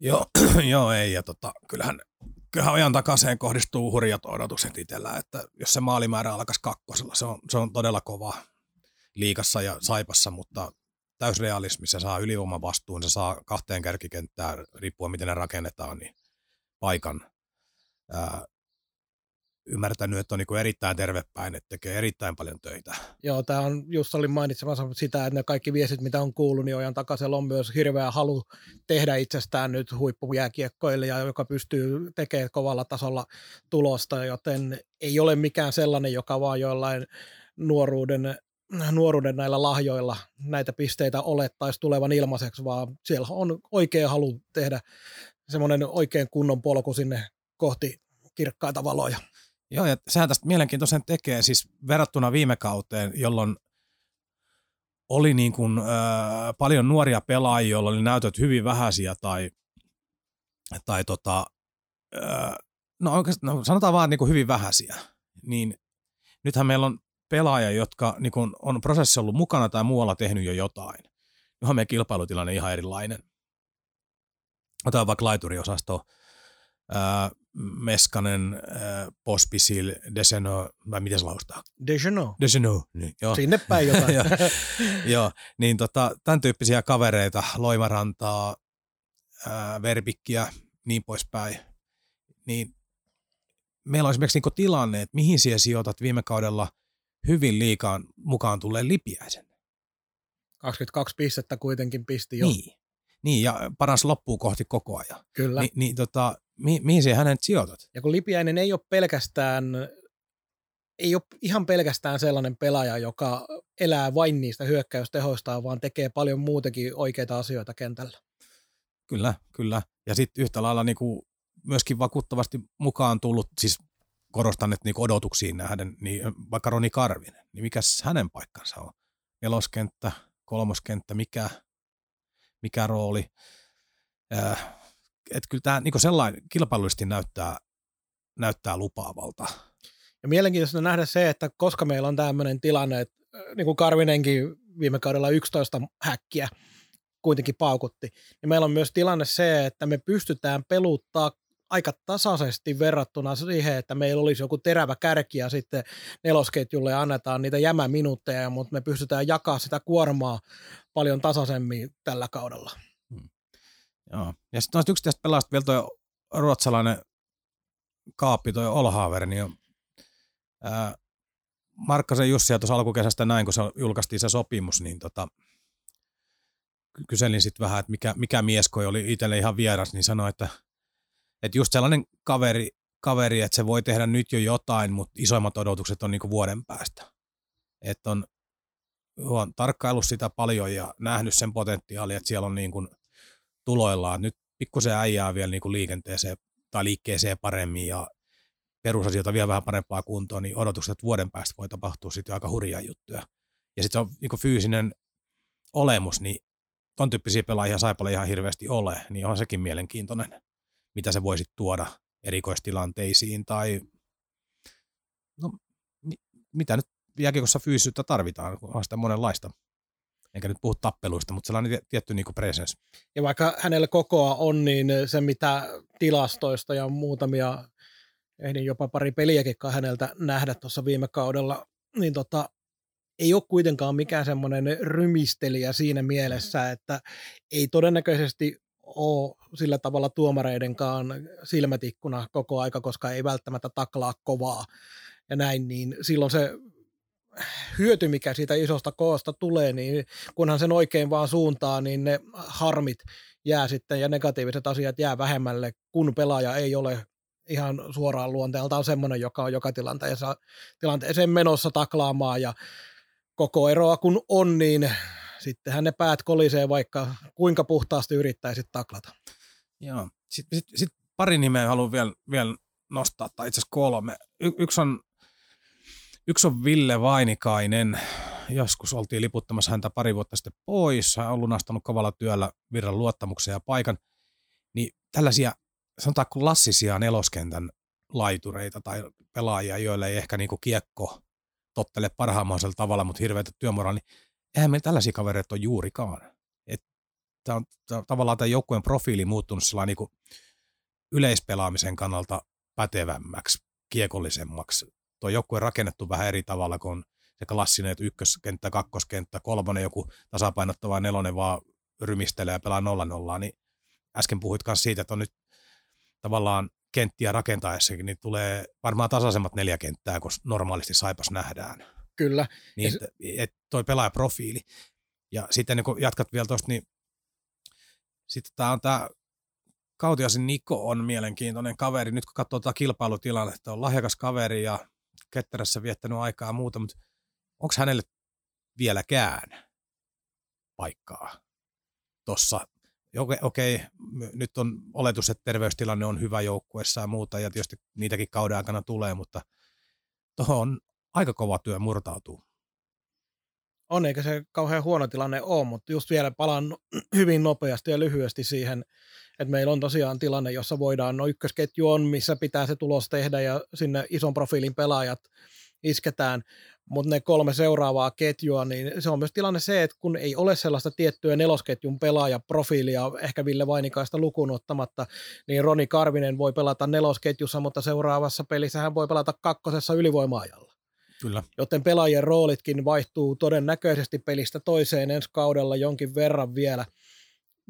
Joo, joo ei. Ja tota, kyllähän, kyllähän ajan takaisin kohdistuu hurjat odotukset itsellä, että jos se maalimäärä alkaisi kakkosella, se on, se on todella kova liikassa ja saipassa, mutta täysrealismi, se saa ylivoiman vastuun, se saa kahteen kärkikenttään, riippuen miten ne rakennetaan, niin paikan. Ää, ymmärtänyt, että on niin erittäin tervepäin, että tekee erittäin paljon töitä. Joo, tämä on, just olin mainitsemassa sitä, että ne kaikki viestit, mitä on kuullut, niin Ojan takaisella on myös hirveä halu tehdä itsestään nyt huippujääkiekkoilija, joka pystyy tekemään kovalla tasolla tulosta, joten ei ole mikään sellainen, joka vaan jollain nuoruuden nuoruuden näillä lahjoilla näitä pisteitä olettaisi tulevan ilmaiseksi, vaan siellä on oikea halu tehdä semmoinen oikein kunnon polku sinne kohti kirkkaita valoja. Joo, ja sehän tästä mielenkiintoisen tekee siis verrattuna viime kauteen, jolloin oli niin kuin, äh, paljon nuoria pelaajia, joilla oli näytöt hyvin vähäisiä tai, tai tota, äh, no, oikeastaan, no sanotaan vaan niin kuin hyvin vähäisiä, niin nythän meillä on pelaajia, jotka niin kuin on prosessissa ollut mukana tai muualla tehnyt jo jotain, johon meidän kilpailutilanne ihan erilainen. Otetaan vaikka laituriosasto, ää, Meskanen, äh, Pospisil, Deseno, vai miten se laustaa? Deseno. Deseno, niin joo. Sinne päin jotain. joo, joo, niin tota, tämän tyyppisiä kavereita, Loimarantaa, ää, Verbikkiä, niin poispäin, niin meillä on esimerkiksi niin tilanne, että mihin siellä sijoitat viime kaudella hyvin liikaan mukaan tulee lipiäisen. 22 pistettä kuitenkin pisti jo. Niin, niin ja paras loppuu kohti koko ajan. Kyllä. Ni, niin tota, mi, mihin se hänet sijoitat? Ja kun Lipiäinen ei ole pelkästään, ei ole ihan pelkästään sellainen pelaaja, joka elää vain niistä hyökkäystehoistaan, vaan tekee paljon muutakin oikeita asioita kentällä. Kyllä, kyllä. Ja sitten yhtä lailla niin kuin myöskin vakuuttavasti mukaan tullut, siis korostan, että niin odotuksiin nähden, niin vaikka Roni Karvinen, niin mikä hänen paikkansa on? Neloskenttä, kolmoskenttä, mikä, mikä rooli? Äh, että kyllä tämä niin sellainen kilpailullisesti näyttää, näyttää lupaavalta. Ja mielenkiintoista nähdä se, että koska meillä on tämmöinen tilanne, että niin kuin Karvinenkin viime kaudella 11 häkkiä kuitenkin paukutti, niin meillä on myös tilanne se, että me pystytään peluttaa aika tasaisesti verrattuna siihen, että meillä olisi joku terävä kärki ja sitten nelosketjulle annetaan niitä jämäminuutteja, mutta me pystytään jakaa sitä kuormaa paljon tasaisemmin tällä kaudella. Joo. Ja sitten yksi tästä pelaasta vielä tuo ruotsalainen kaappi, tuo Olhaver, niin on, ää, Markkasen Jussi tuossa alkukesästä näin, kun se julkaistiin se sopimus, niin tota, kyselin sitten vähän, että mikä, mikä mieskoi oli itselle ihan vieras, niin sanoi, että, että just sellainen kaveri, kaveri, että se voi tehdä nyt jo jotain, mutta isoimmat odotukset on niinku vuoden päästä. Että on, on tarkkaillut sitä paljon ja nähnyt sen potentiaalia, että siellä on niin kuin tuloillaan. Nyt pikkusen äijää vielä niin kuin liikenteeseen tai liikkeeseen paremmin ja perusasioita vielä vähän parempaa kuntoon, niin odotukset, että vuoden päästä voi tapahtua sitten aika hurjaa juttuja. Ja sitten on niin fyysinen olemus, niin ton tyyppisiä pelaajia Saipalle ihan hirveästi ole, niin on sekin mielenkiintoinen, mitä se voisi tuoda erikoistilanteisiin tai no, mi- mitä nyt jääkiekossa fyysisyyttä tarvitaan, on sitä monenlaista enkä nyt puhu tappeluista, mutta sellainen tietty niin presence. Ja vaikka hänellä kokoa on, niin se mitä tilastoista ja muutamia, ehdin jopa pari peliäkin häneltä nähdä tuossa viime kaudella, niin tota, ei ole kuitenkaan mikään semmoinen rymistelijä siinä mielessä, että ei todennäköisesti ole sillä tavalla tuomareidenkaan silmätikkuna koko aika, koska ei välttämättä taklaa kovaa ja näin, niin silloin se hyöty, mikä siitä isosta koosta tulee, niin kunhan sen oikein vaan suuntaa, niin ne harmit jää sitten ja negatiiviset asiat jää vähemmälle, kun pelaaja ei ole ihan suoraan luonteeltaan semmoinen, joka on joka tilanteessa, tilanteeseen menossa taklaamaan ja koko eroa kun on, niin sittenhän ne päät kolisee, vaikka kuinka puhtaasti yrittäisit taklata. Joo. Sitten sit, sit pari nimeä haluan vielä, vielä nostaa, tai itse asiassa kolme. Y- yksi on Yksi on Ville Vainikainen. Joskus oltiin liputtamassa häntä pari vuotta sitten pois. Hän on lunastanut kovalla työllä virran luottamuksen ja paikan. Niin tällaisia, sanotaan klassisia neloskentän laitureita tai pelaajia, joille ei ehkä niinku kiekko tottele parhaammaisella tavalla, mutta hirveätä työmoraali, niin eihän meillä tällaisia kavereita ole juurikaan. Et tämä on, tämä tavallaan tämän joukkueen profiili muuttunut sellainen niin yleispelaamisen kannalta pätevämmäksi, kiekollisemmaksi. Tuo joukkue on rakennettu vähän eri tavalla kuin se klassinen, että ykköskenttä, kakkoskenttä, kolmonen, joku tasapainottava nelonen vaan rymistelee ja pelaa nolla nollaa, niin äsken puhuit myös siitä, että on nyt tavallaan kenttiä rakentaessakin, niin tulee varmaan tasaisemmat neljä kenttää, kun normaalisti Saipas nähdään. Kyllä. Niin, se... et toi pelaajaprofiili. Ja sitten niin kun jatkat vielä tuosta, niin sitten tämä on tämä Kautiasin Niko on mielenkiintoinen kaveri. Nyt kun katsoo tuota kilpailutilannetta, on lahjakas kaveri ja ketterässä viettänyt aikaa ja muuta, mutta onko hänelle vieläkään paikkaa tuossa? Okei, okei, nyt on oletus, että terveystilanne on hyvä joukkuessa ja muuta, ja tietysti niitäkin kauden aikana tulee, mutta tuohon on aika kova työ murtautuu. On, eikä se kauhean huono tilanne ole, mutta just vielä palaan hyvin nopeasti ja lyhyesti siihen, että meillä on tosiaan tilanne, jossa voidaan, no ykkösketju on, missä pitää se tulos tehdä ja sinne ison profiilin pelaajat isketään, mutta ne kolme seuraavaa ketjua, niin se on myös tilanne se, että kun ei ole sellaista tiettyä nelosketjun pelaajaprofiilia, ehkä Ville Vainikaista lukuun ottamatta, niin Roni Karvinen voi pelata nelosketjussa, mutta seuraavassa pelissä hän voi pelata kakkosessa ylivoimaajalla. Kyllä. Joten pelaajien roolitkin vaihtuu todennäköisesti pelistä toiseen ensi kaudella jonkin verran vielä.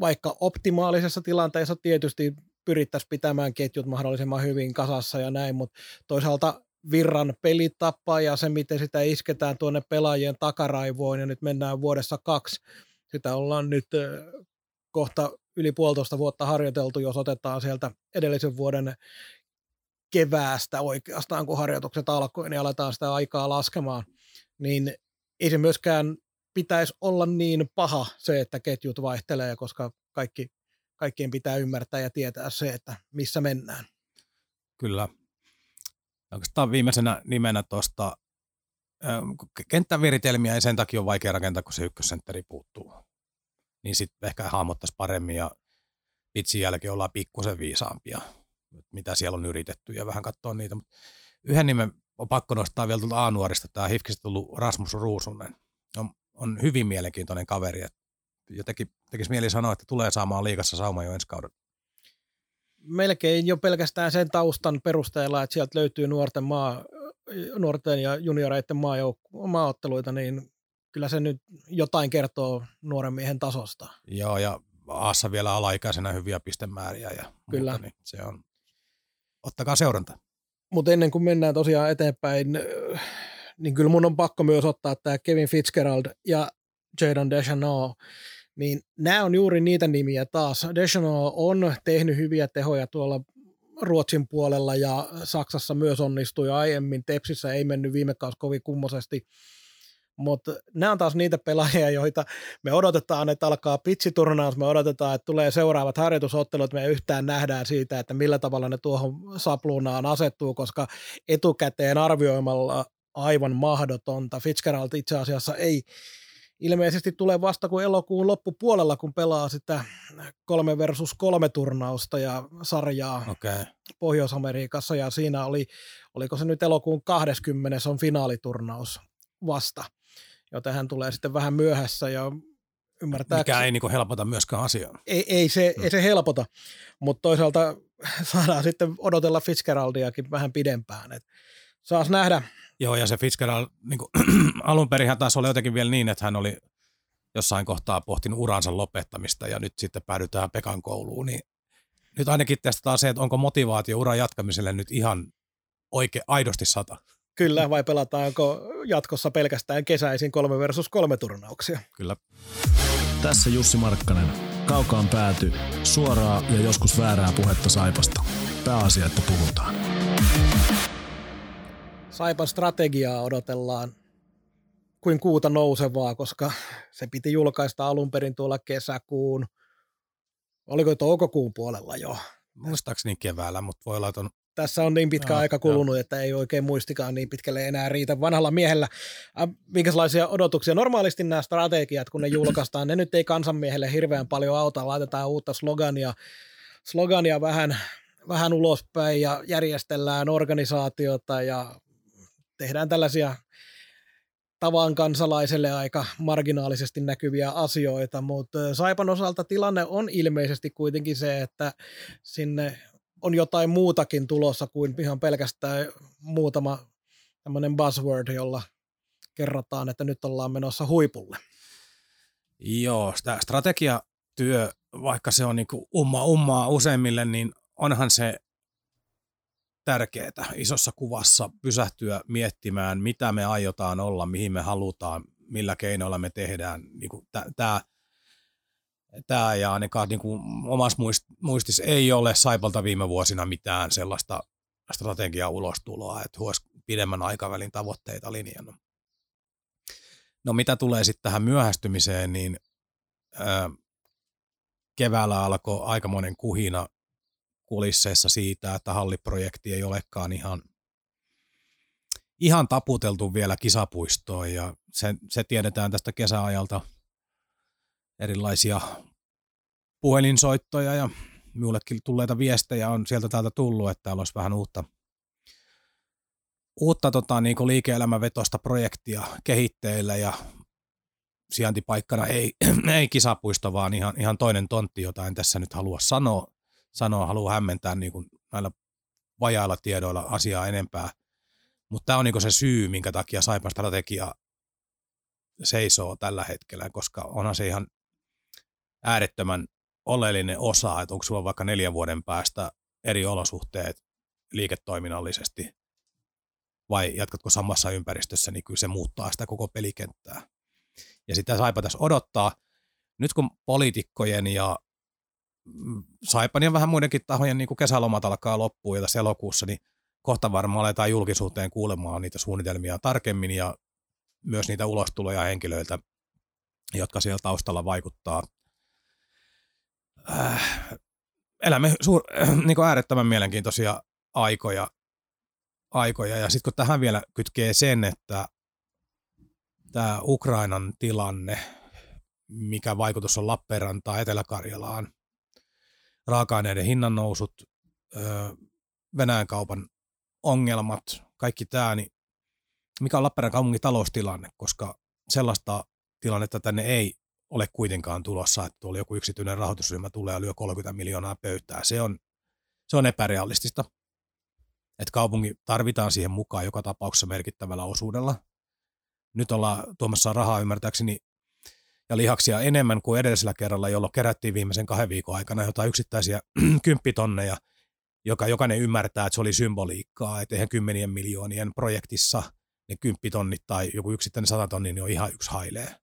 Vaikka optimaalisessa tilanteessa tietysti pyrittäisiin pitämään ketjut mahdollisimman hyvin kasassa ja näin, mutta toisaalta virran pelitapa ja se, miten sitä isketään tuonne pelaajien takaraivoon ja nyt mennään vuodessa kaksi. Sitä ollaan nyt kohta yli puolitoista vuotta harjoiteltu, jos otetaan sieltä edellisen vuoden keväästä oikeastaan, kun harjoitukset alkoi, niin aletaan sitä aikaa laskemaan, niin ei se myöskään pitäisi olla niin paha se, että ketjut vaihtelee, koska kaikki, kaikkien pitää ymmärtää ja tietää se, että missä mennään. Kyllä. Oikeastaan viimeisenä nimenä tuosta kenttäviritelmiä ei sen takia ole vaikea rakentaa, kun se ykkössentteri puuttuu. Niin sitten ehkä hahmottaisi paremmin ja pitsin jälkeen ollaan pikkusen viisaampia mitä siellä on yritetty ja vähän katsoa niitä. Mutta yhden nimen on pakko nostaa vielä tuolta A-nuorista, tämä Hifkistä tullut Rasmus Ruusunen. On, on hyvin mielenkiintoinen kaveri. Jotenkin tekisi mieli sanoa, että tulee saamaan liikassa sauma jo ensi kaudella. Melkein jo pelkästään sen taustan perusteella, että sieltä löytyy nuorten, maa, nuorten ja junioreiden maajouk- maaotteluita, niin kyllä se nyt jotain kertoo nuoren miehen tasosta. Joo, ja Aassa vielä alaikäisenä hyviä pistemääriä ja Kyllä. Muuta, niin se on, ottakaa seuranta. Mutta ennen kuin mennään tosiaan eteenpäin, niin kyllä mun on pakko myös ottaa tämä Kevin Fitzgerald ja Jadon Deschanel, niin nämä on juuri niitä nimiä taas. Deschanel on tehnyt hyviä tehoja tuolla Ruotsin puolella ja Saksassa myös onnistui aiemmin. Tepsissä ei mennyt viime kausi kovin kummosesti mutta nämä on taas niitä pelaajia, joita me odotetaan, että alkaa pitsiturnaus, me odotetaan, että tulee seuraavat harjoitusottelut, me yhtään nähdään siitä, että millä tavalla ne tuohon sapluunaan asettuu, koska etukäteen arvioimalla aivan mahdotonta. Fitzgerald itse asiassa ei ilmeisesti tule vasta kuin elokuun loppupuolella, kun pelaa sitä kolme versus kolme turnausta ja sarjaa okay. Pohjois-Amerikassa ja siinä oli, oliko se nyt elokuun 20. on finaaliturnaus vasta joten hän tulee sitten vähän myöhässä ja ymmärtää. Mikä ei niin helpota myöskään asiaa. Ei, ei, se, hmm. ei se helpota, mutta toisaalta saadaan sitten odotella Fitzgeraldiakin vähän pidempään. Et saas nähdä. Joo, ja se Fitzgerald, niin kuin, alun perin taas oli jotenkin vielä niin, että hän oli jossain kohtaa pohtinut uransa lopettamista ja nyt sitten päädytään Pekan kouluun, niin nyt ainakin testataan se, että onko motivaatio uran jatkamiselle nyt ihan oikein aidosti sata. Kyllä, vai pelataanko jatkossa pelkästään kesäisin kolme versus kolme turnauksia? Kyllä. Tässä Jussi Markkanen. Kaukaan pääty. Suoraa ja joskus väärää puhetta Saipasta. Pääasia, että puhutaan. Saipan strategiaa odotellaan kuin kuuta nousevaa, koska se piti julkaista alun perin tuolla kesäkuun, oliko toukokuun puolella jo. Muistaakseni keväällä, mutta voi olla, että on tässä on niin pitkä no, aika kulunut, jo. että ei oikein muistikaan niin pitkälle enää riitä vanhalla miehellä. Äh, minkälaisia odotuksia? Normaalisti nämä strategiat, kun ne julkaistaan, ne nyt ei kansanmiehelle hirveän paljon auta. Laitetaan uutta slogania, slogania vähän, vähän ulospäin ja järjestellään organisaatiota ja tehdään tällaisia tavan kansalaiselle aika marginaalisesti näkyviä asioita, mutta Saipan osalta tilanne on ilmeisesti kuitenkin se, että sinne on jotain muutakin tulossa kuin ihan pelkästään muutama tämmöinen buzzword, jolla kerrotaan, että nyt ollaan menossa huipulle. Joo, tämä strategiatyö, vaikka se on niin umma ummaa useimmille, niin onhan se tärkeää isossa kuvassa pysähtyä miettimään, mitä me aiotaan olla, mihin me halutaan, millä keinoilla me tehdään. Niin tämä tämä ja ainakaan niin kuin omassa muistissa ei ole Saipalta viime vuosina mitään sellaista strategiaa ulostuloa, että olisi pidemmän aikavälin tavoitteita linjannut. No mitä tulee sitten tähän myöhästymiseen, niin ää, keväällä alkoi aikamoinen kuhina kulisseissa siitä, että halliprojekti ei olekaan ihan, ihan taputeltu vielä kisapuistoon ja se, se tiedetään tästä kesäajalta erilaisia puhelinsoittoja ja minullekin tulleita viestejä on sieltä täältä tullut, että täällä olisi vähän uutta, uutta tota, niin liike-elämävetoista projektia kehitteillä ja sijaintipaikkana ei, ei kisapuisto, vaan ihan, ihan toinen tontti, jota en tässä nyt halua sanoa, sanoa haluaa hämmentää niin kuin näillä vajailla tiedoilla asiaa enempää. Mutta tämä on niin se syy, minkä takia Saipan strategia seisoo tällä hetkellä, koska onhan se ihan äärettömän oleellinen osa, että onko sulla vaikka neljän vuoden päästä eri olosuhteet liiketoiminnallisesti vai jatkatko samassa ympäristössä, niin kyllä se muuttaa sitä koko pelikenttää. Ja sitä Saipa tässä odottaa. Nyt kun poliitikkojen ja mm, Saipan ja vähän muidenkin tahojen niin kuin kesälomat alkaa loppuun ja tässä elokuussa, niin kohta varmaan aletaan julkisuuteen kuulemaan niitä suunnitelmia tarkemmin ja myös niitä ulostuloja henkilöiltä, jotka siellä taustalla vaikuttaa. Äh, elämme suur, äh, niin äärettömän mielenkiintoisia aikoja, aikoja. ja sitten kun tähän vielä kytkee sen, että tämä Ukrainan tilanne, mikä vaikutus on Lappeenrantaan, Etelä-Karjalaan, raaka-aineiden hinnannousut, Venäjän kaupan ongelmat, kaikki tämä, niin mikä on Lappeenrannan kaupungin taloustilanne, koska sellaista tilannetta tänne ei ole kuitenkaan tulossa, että tuolla joku yksityinen rahoitusryhmä tulee ja lyö 30 miljoonaa pöytää. Se on, se on epärealistista. Että kaupunki tarvitaan siihen mukaan joka tapauksessa merkittävällä osuudella nyt ollaan tuomassa rahaa ymmärtääkseni ja lihaksia enemmän kuin edellisellä kerralla, jolloin kerättiin viimeisen kahden viikon aikana jotain yksittäisiä kymppitonneja, joka jokainen ymmärtää, että se oli symboliikkaa, että eihän kymmenien miljoonien projektissa ne kymppitonnit tai joku yksittäinen satatonni niin on ihan yksi hailee.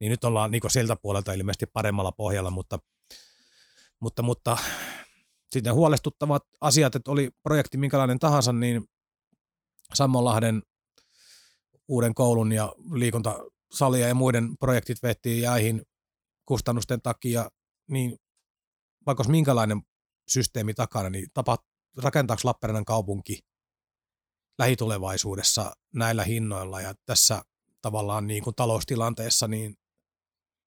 Niin nyt ollaan niin siltä puolelta ilmeisesti paremmalla pohjalla, mutta, mutta, mutta sitten huolestuttavat asiat, että oli projekti minkälainen tahansa, niin Sammonlahden uuden koulun ja liikuntasalia ja muiden projektit vettiin jäihin kustannusten takia, niin vaikka olisi minkälainen systeemi takana, niin tapa, rakentaako Lappeenrannan kaupunki lähitulevaisuudessa näillä hinnoilla? Ja tässä tavallaan niin kuin taloustilanteessa niin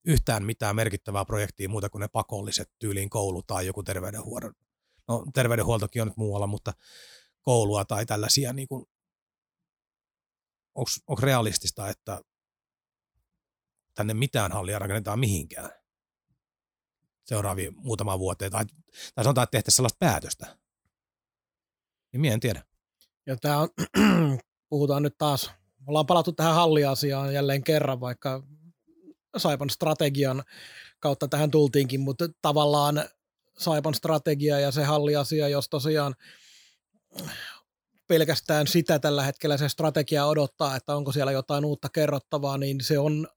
yhtään mitään merkittävää projektia muuta kuin ne pakolliset tyyliin koulu tai joku terveydenhuolto. No terveydenhuoltokin on nyt muualla, mutta koulua tai tällaisia niin kuin onko realistista, että tänne mitään hallia rakennetaan mihinkään seuraaviin muutama vuoteen, tai, tai sanotaan, että tehtäisiin sellaista päätöstä. Niin minä en tiedä. Ja tämä on, puhutaan nyt taas, ollaan palattu tähän halliasiaan jälleen kerran, vaikka Saipan strategian kautta tähän tultiinkin, mutta tavallaan Saipan strategia ja se halliasia, jos tosiaan pelkästään sitä tällä hetkellä se strategia odottaa, että onko siellä jotain uutta kerrottavaa, niin se on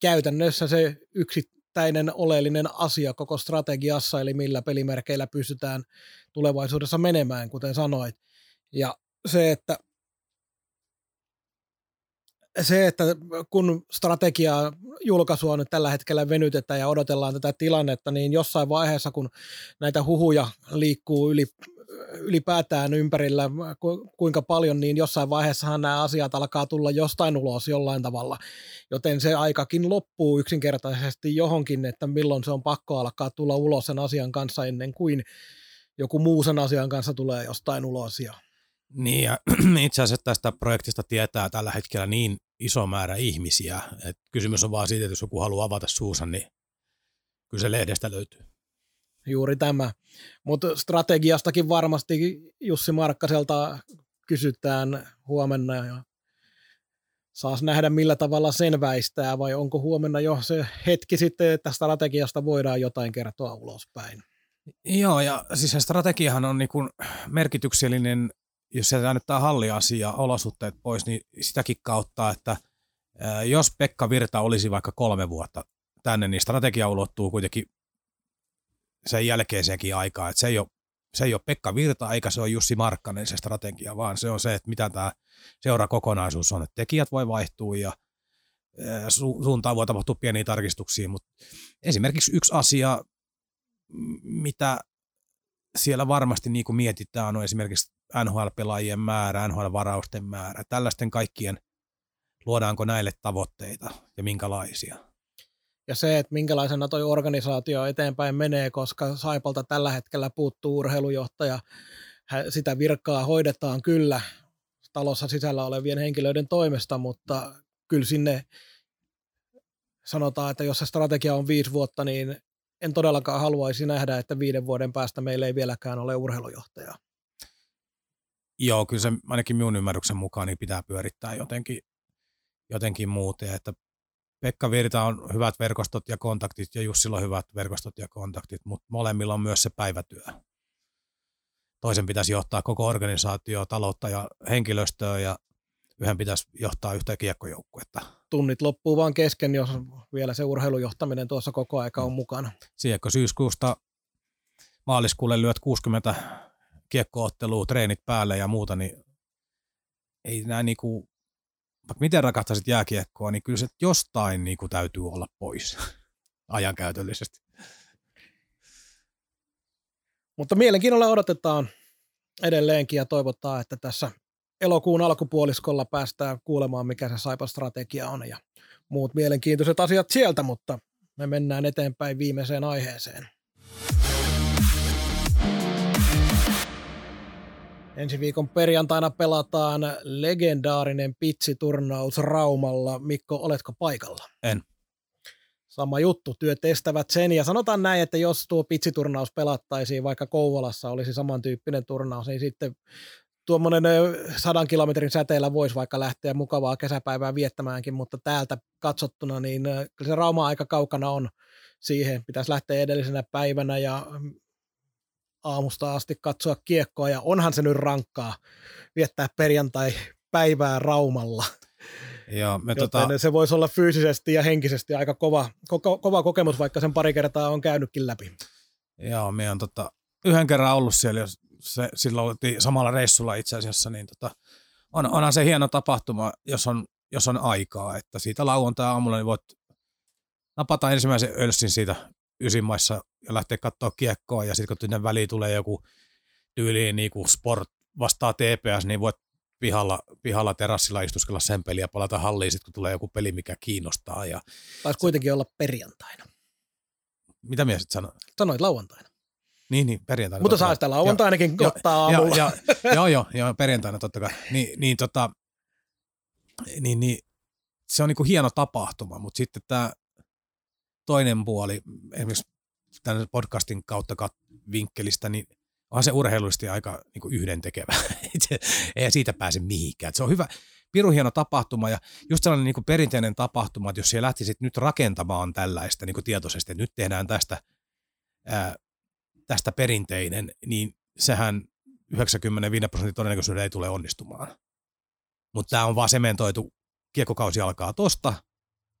käytännössä se yksittäinen oleellinen asia koko strategiassa, eli millä pelimerkeillä pystytään tulevaisuudessa menemään, kuten sanoit. Ja se, että se, että kun strategiaa julkaisua nyt tällä hetkellä venytetään ja odotellaan tätä tilannetta, niin jossain vaiheessa, kun näitä huhuja liikkuu yli ylipäätään ympärillä, kuinka paljon, niin jossain vaiheessahan nämä asiat alkaa tulla jostain ulos jollain tavalla. Joten se aikakin loppuu yksinkertaisesti johonkin, että milloin se on pakko alkaa tulla ulos sen asian kanssa ennen kuin joku muu sen asian kanssa tulee jostain ulos. Ja... Niin ja itse asiassa tästä projektista tietää tällä hetkellä niin iso määrä ihmisiä. Et kysymys on vaan siitä, että jos joku haluaa avata suusa, niin kyllä se lehdestä löytyy. Juuri tämä. Mutta strategiastakin varmasti Jussi Markkaselta kysytään huomenna ja saas nähdä millä tavalla sen väistää vai onko huomenna jo se hetki sitten, että strategiasta voidaan jotain kertoa ulospäin. Joo, ja siis se strategiahan on niin merkityksellinen, jos se annetaan halliasia olosuhteet pois, niin sitäkin kautta, että jos Pekka Virta olisi vaikka kolme vuotta tänne, niin strategia ulottuu kuitenkin sen jälkeiseenkin aikaan. Että se, ei ole, se ei ole Pekka Virta eikä se ole Jussi Markkanen se strategia, vaan se on se, että mitä tämä seurakokonaisuus on. Että tekijät voi vaihtua ja su- suuntaan voi tapahtua pieniä tarkistuksia, mutta esimerkiksi yksi asia, mitä siellä varmasti niin kuin mietitään, on esimerkiksi NHL-pelaajien määrä, NHL-varausten määrä, tällaisten kaikkien, luodaanko näille tavoitteita ja minkälaisia. Ja se, että minkälaisena toi organisaatio eteenpäin menee, koska Saipalta tällä hetkellä puuttuu urheilujohtaja, sitä virkaa hoidetaan kyllä talossa sisällä olevien henkilöiden toimesta, mutta kyllä sinne sanotaan, että jos se strategia on viisi vuotta, niin en todellakaan haluaisi nähdä, että viiden vuoden päästä meillä ei vieläkään ole urheilujohtajaa. Joo, kyllä se ainakin minun ymmärryksen mukaan niin pitää pyörittää jotenkin, jotenkin muuten. Että Pekka Virta on hyvät verkostot ja kontaktit ja Jussilla on hyvät verkostot ja kontaktit, mutta molemmilla on myös se päivätyö. Toisen pitäisi johtaa koko organisaatio, taloutta ja henkilöstöä ja yhden pitäisi johtaa yhtä kiekkojoukkuetta. Tunnit loppuu vaan kesken, jos vielä se urheilujohtaminen tuossa koko aika on mukana. Sielläkö syyskuusta maaliskuulle lyöt 60 kiekkoottelua, treenit päälle ja muuta, niin ei näin niinku, vaikka miten rakahtaisit jääkiekkoa, niin kyllä se jostain niinku täytyy olla pois ajankäytöllisesti. Mutta mielenkiinnolla odotetaan edelleenkin ja toivotaan, että tässä elokuun alkupuoliskolla päästään kuulemaan, mikä se Saipa-strategia on ja muut mielenkiintoiset asiat sieltä, mutta me mennään eteenpäin viimeiseen aiheeseen. Ensi viikon perjantaina pelataan legendaarinen pitsiturnaus Raumalla. Mikko, oletko paikalla? En. Sama juttu, työt estävät sen. Ja sanotaan näin, että jos tuo pitsiturnaus pelattaisiin, vaikka Kouvolassa olisi samantyyppinen turnaus, niin sitten tuommoinen sadan kilometrin säteellä voisi vaikka lähteä mukavaa kesäpäivää viettämäänkin, mutta täältä katsottuna, niin kyllä se Rauma aika kaukana on siihen. Pitäisi lähteä edellisenä päivänä ja aamusta asti katsoa kiekkoa, ja onhan se nyt rankkaa viettää perjantai-päivää Raumalla. Joo, me Joten tota... se voisi olla fyysisesti ja henkisesti aika kova, ko- kova kokemus, vaikka sen pari kertaa on käynytkin läpi. Joo, me on tota, yhden kerran ollut siellä, jos se, silloin oltiin samalla reissulla itse asiassa, niin tota, on, onhan se hieno tapahtuma, jos on, jos on aikaa, että siitä lauantai-aamulla niin voit napata ensimmäisen ölssin siitä ysimaissa ja lähteä katsoa kiekkoa, ja sitten kun tänne väliin tulee joku tyyliin niin kuin sport vastaa TPS, niin voit pihalla, pihalla terassilla istuskella sen peliä ja palata halliin sitten, kun tulee joku peli, mikä kiinnostaa. Ja Taisi kuitenkin olla perjantaina. Mitä mies sanoit? Sanoit lauantaina. Niin, niin, perjantaina. Mutta saa sitä lauantainakin jo, ottaa aamulla. Jo, jo, joo, joo, joo, perjantaina totta kai. Niin, niin, tota, niin, niin se on niinku hieno tapahtuma, mutta sitten tämä toinen puoli, esimerkiksi tämän podcastin kautta kat- vinkkelistä, niin onhan se urheilullisesti aika niin yhdentekevä. Ei siitä pääse mihinkään. Se on hyvä, pirun hieno tapahtuma ja just sellainen niin perinteinen tapahtuma, että jos siellä lähtisit nyt rakentamaan tällaista niin tietoisesti, että nyt tehdään tästä, ää, tästä perinteinen, niin sehän 95 prosentin todennäköisyydellä ei tule onnistumaan. Mutta tämä on vaan sementoitu, kiekkokausi alkaa tosta,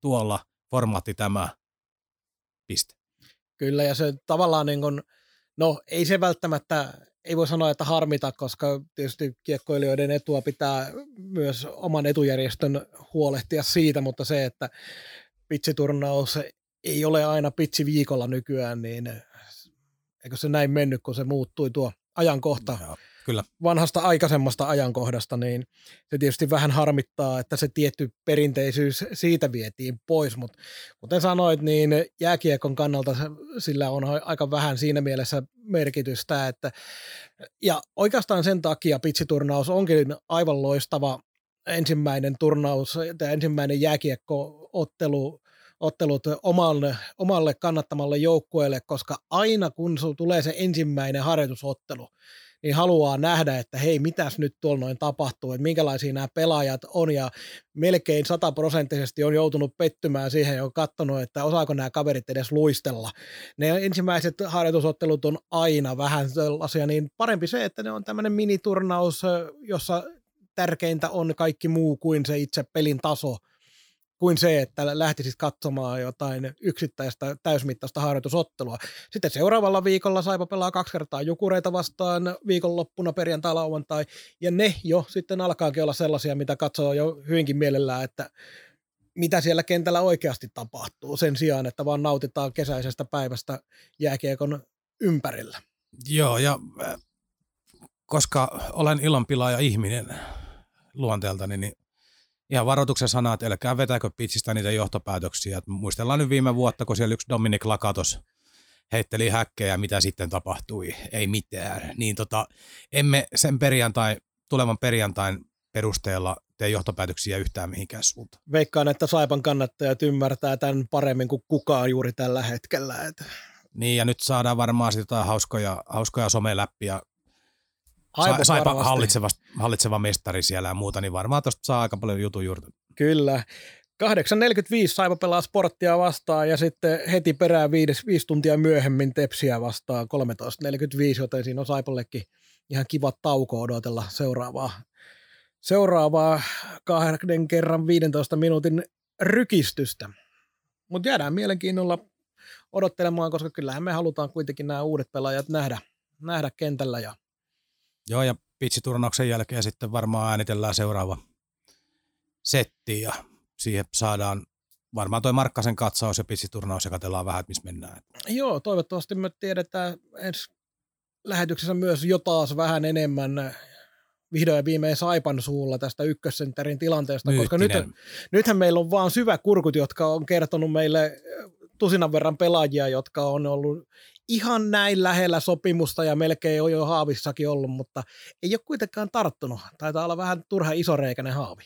tuolla, formaatti tämä, piste. Kyllä, ja se tavallaan niin kuin, no ei se välttämättä, ei voi sanoa, että harmita, koska tietysti kiekkoilijoiden etua pitää myös oman etujärjestön huolehtia siitä, mutta se, että pitsiturnaus ei ole aina pitsi viikolla nykyään, niin eikö se näin mennyt, kun se muuttui tuo ajankohta Joo, kyllä. vanhasta aikaisemmasta ajankohdasta, niin se tietysti vähän harmittaa, että se tietty perinteisyys siitä vietiin pois, mutta kuten sanoit, niin jääkiekon kannalta sillä on aika vähän siinä mielessä merkitystä, että ja oikeastaan sen takia pitsiturnaus onkin aivan loistava ensimmäinen turnaus tai ensimmäinen jääkiekkoottelu ottelut omalle, omalle kannattamalle joukkueelle, koska aina kun tulee se ensimmäinen harjoitusottelu, niin haluaa nähdä, että hei, mitäs nyt tuolla noin tapahtuu, että minkälaisia nämä pelaajat on, ja melkein sataprosenttisesti on joutunut pettymään siihen ja on katsonut, että osaako nämä kaverit edes luistella. Ne ensimmäiset harjoitusottelut on aina vähän sellaisia, niin parempi se, että ne on tämmöinen miniturnaus, jossa tärkeintä on kaikki muu kuin se itse pelin taso, kuin se, että lähtisit katsomaan jotain yksittäistä täysmittaista harjoitusottelua. Sitten seuraavalla viikolla Saipa pelaa kaksi kertaa Jukureita vastaan viikonloppuna perjantai lauantai, ja ne jo sitten alkaakin olla sellaisia, mitä katsoo jo hyvinkin mielellään, että mitä siellä kentällä oikeasti tapahtuu sen sijaan, että vaan nautitaan kesäisestä päivästä jääkiekon ympärillä. Joo, ja äh, koska olen ilonpilaaja ihminen luonteeltani, niin ihan varoituksen sana, että älkää vetäkö pitsistä niitä johtopäätöksiä. Et muistellaan nyt viime vuotta, kun siellä yksi Dominik Lakatos heitteli häkkejä, mitä sitten tapahtui. Ei mitään. Niin tota, emme sen perjantai, tulevan perjantain perusteella tee johtopäätöksiä yhtään mihinkään suuntaan. Veikkaan, että Saipan kannattajat ymmärtää tämän paremmin kuin kukaan juuri tällä hetkellä. Että... Niin, ja nyt saadaan varmaan sitä hauskoja, hauskoja someläppiä Aivan Saipa hallitseva, hallitseva mestari siellä ja muuta, niin varmaan tuosta saa aika paljon jutun juurta. Kyllä. 8.45 Saipa pelaa sporttia vastaan ja sitten heti perään viisi, viisi tuntia myöhemmin Tepsiä vastaan 13.45, joten siinä on Saipallekin ihan kiva tauko odotella seuraavaa, seuraavaa kahden kerran 15 minuutin rykistystä. Mutta jäädään mielenkiinnolla odottelemaan, koska kyllähän me halutaan kuitenkin nämä uudet pelaajat nähdä, nähdä kentällä ja Joo, ja pitsiturnauksen jälkeen sitten varmaan äänitellään seuraava setti ja siihen saadaan varmaan toi Markkasen katsaus ja pitsiturnaus ja katsellaan vähän, että missä mennään. Joo, toivottavasti me tiedetään ensi lähetyksessä myös jo taas vähän enemmän vihdoin ja viimein Saipan suulla tästä ykkössentterin tilanteesta, koska nyt, Myyttinen. nythän meillä on vaan syväkurkut, jotka on kertonut meille tusinan verran pelaajia, jotka on ollut ihan näin lähellä sopimusta ja melkein on jo haavissakin ollut, mutta ei ole kuitenkaan tarttunut. Taitaa olla vähän turha isoreikäinen haavi.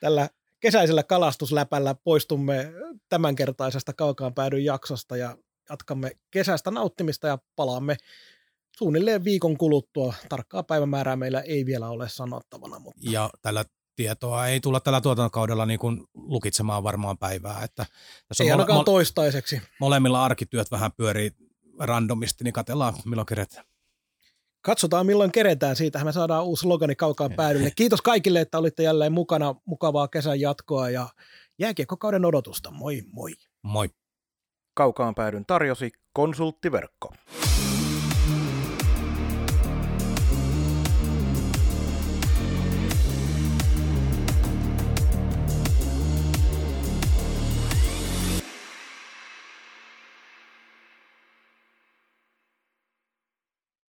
Tällä kesäisellä kalastusläpällä poistumme tämänkertaisesta kaukaan päädyn jaksosta ja jatkamme kesästä nauttimista ja palaamme suunnilleen viikon kuluttua. Tarkkaa päivämäärää meillä ei vielä ole sanottavana, mutta Ja tällä tietoa ei tulla tällä tuotantokaudella niin kuin lukitsemaan varmaan päivää. Että tässä ei on ainakaan mole- toistaiseksi. molemmilla arkityöt vähän pyörii randomisti, niin katsellaan milloin keretään. Katsotaan milloin keretään, siitähän me saadaan uusi slogani kaukaan päädylle. Kiitos kaikille, että olitte jälleen mukana. Mukavaa kesän jatkoa ja jääkiekkokauden odotusta. Moi moi. Moi. Kaukaan päädyn tarjosi konsulttiverkko.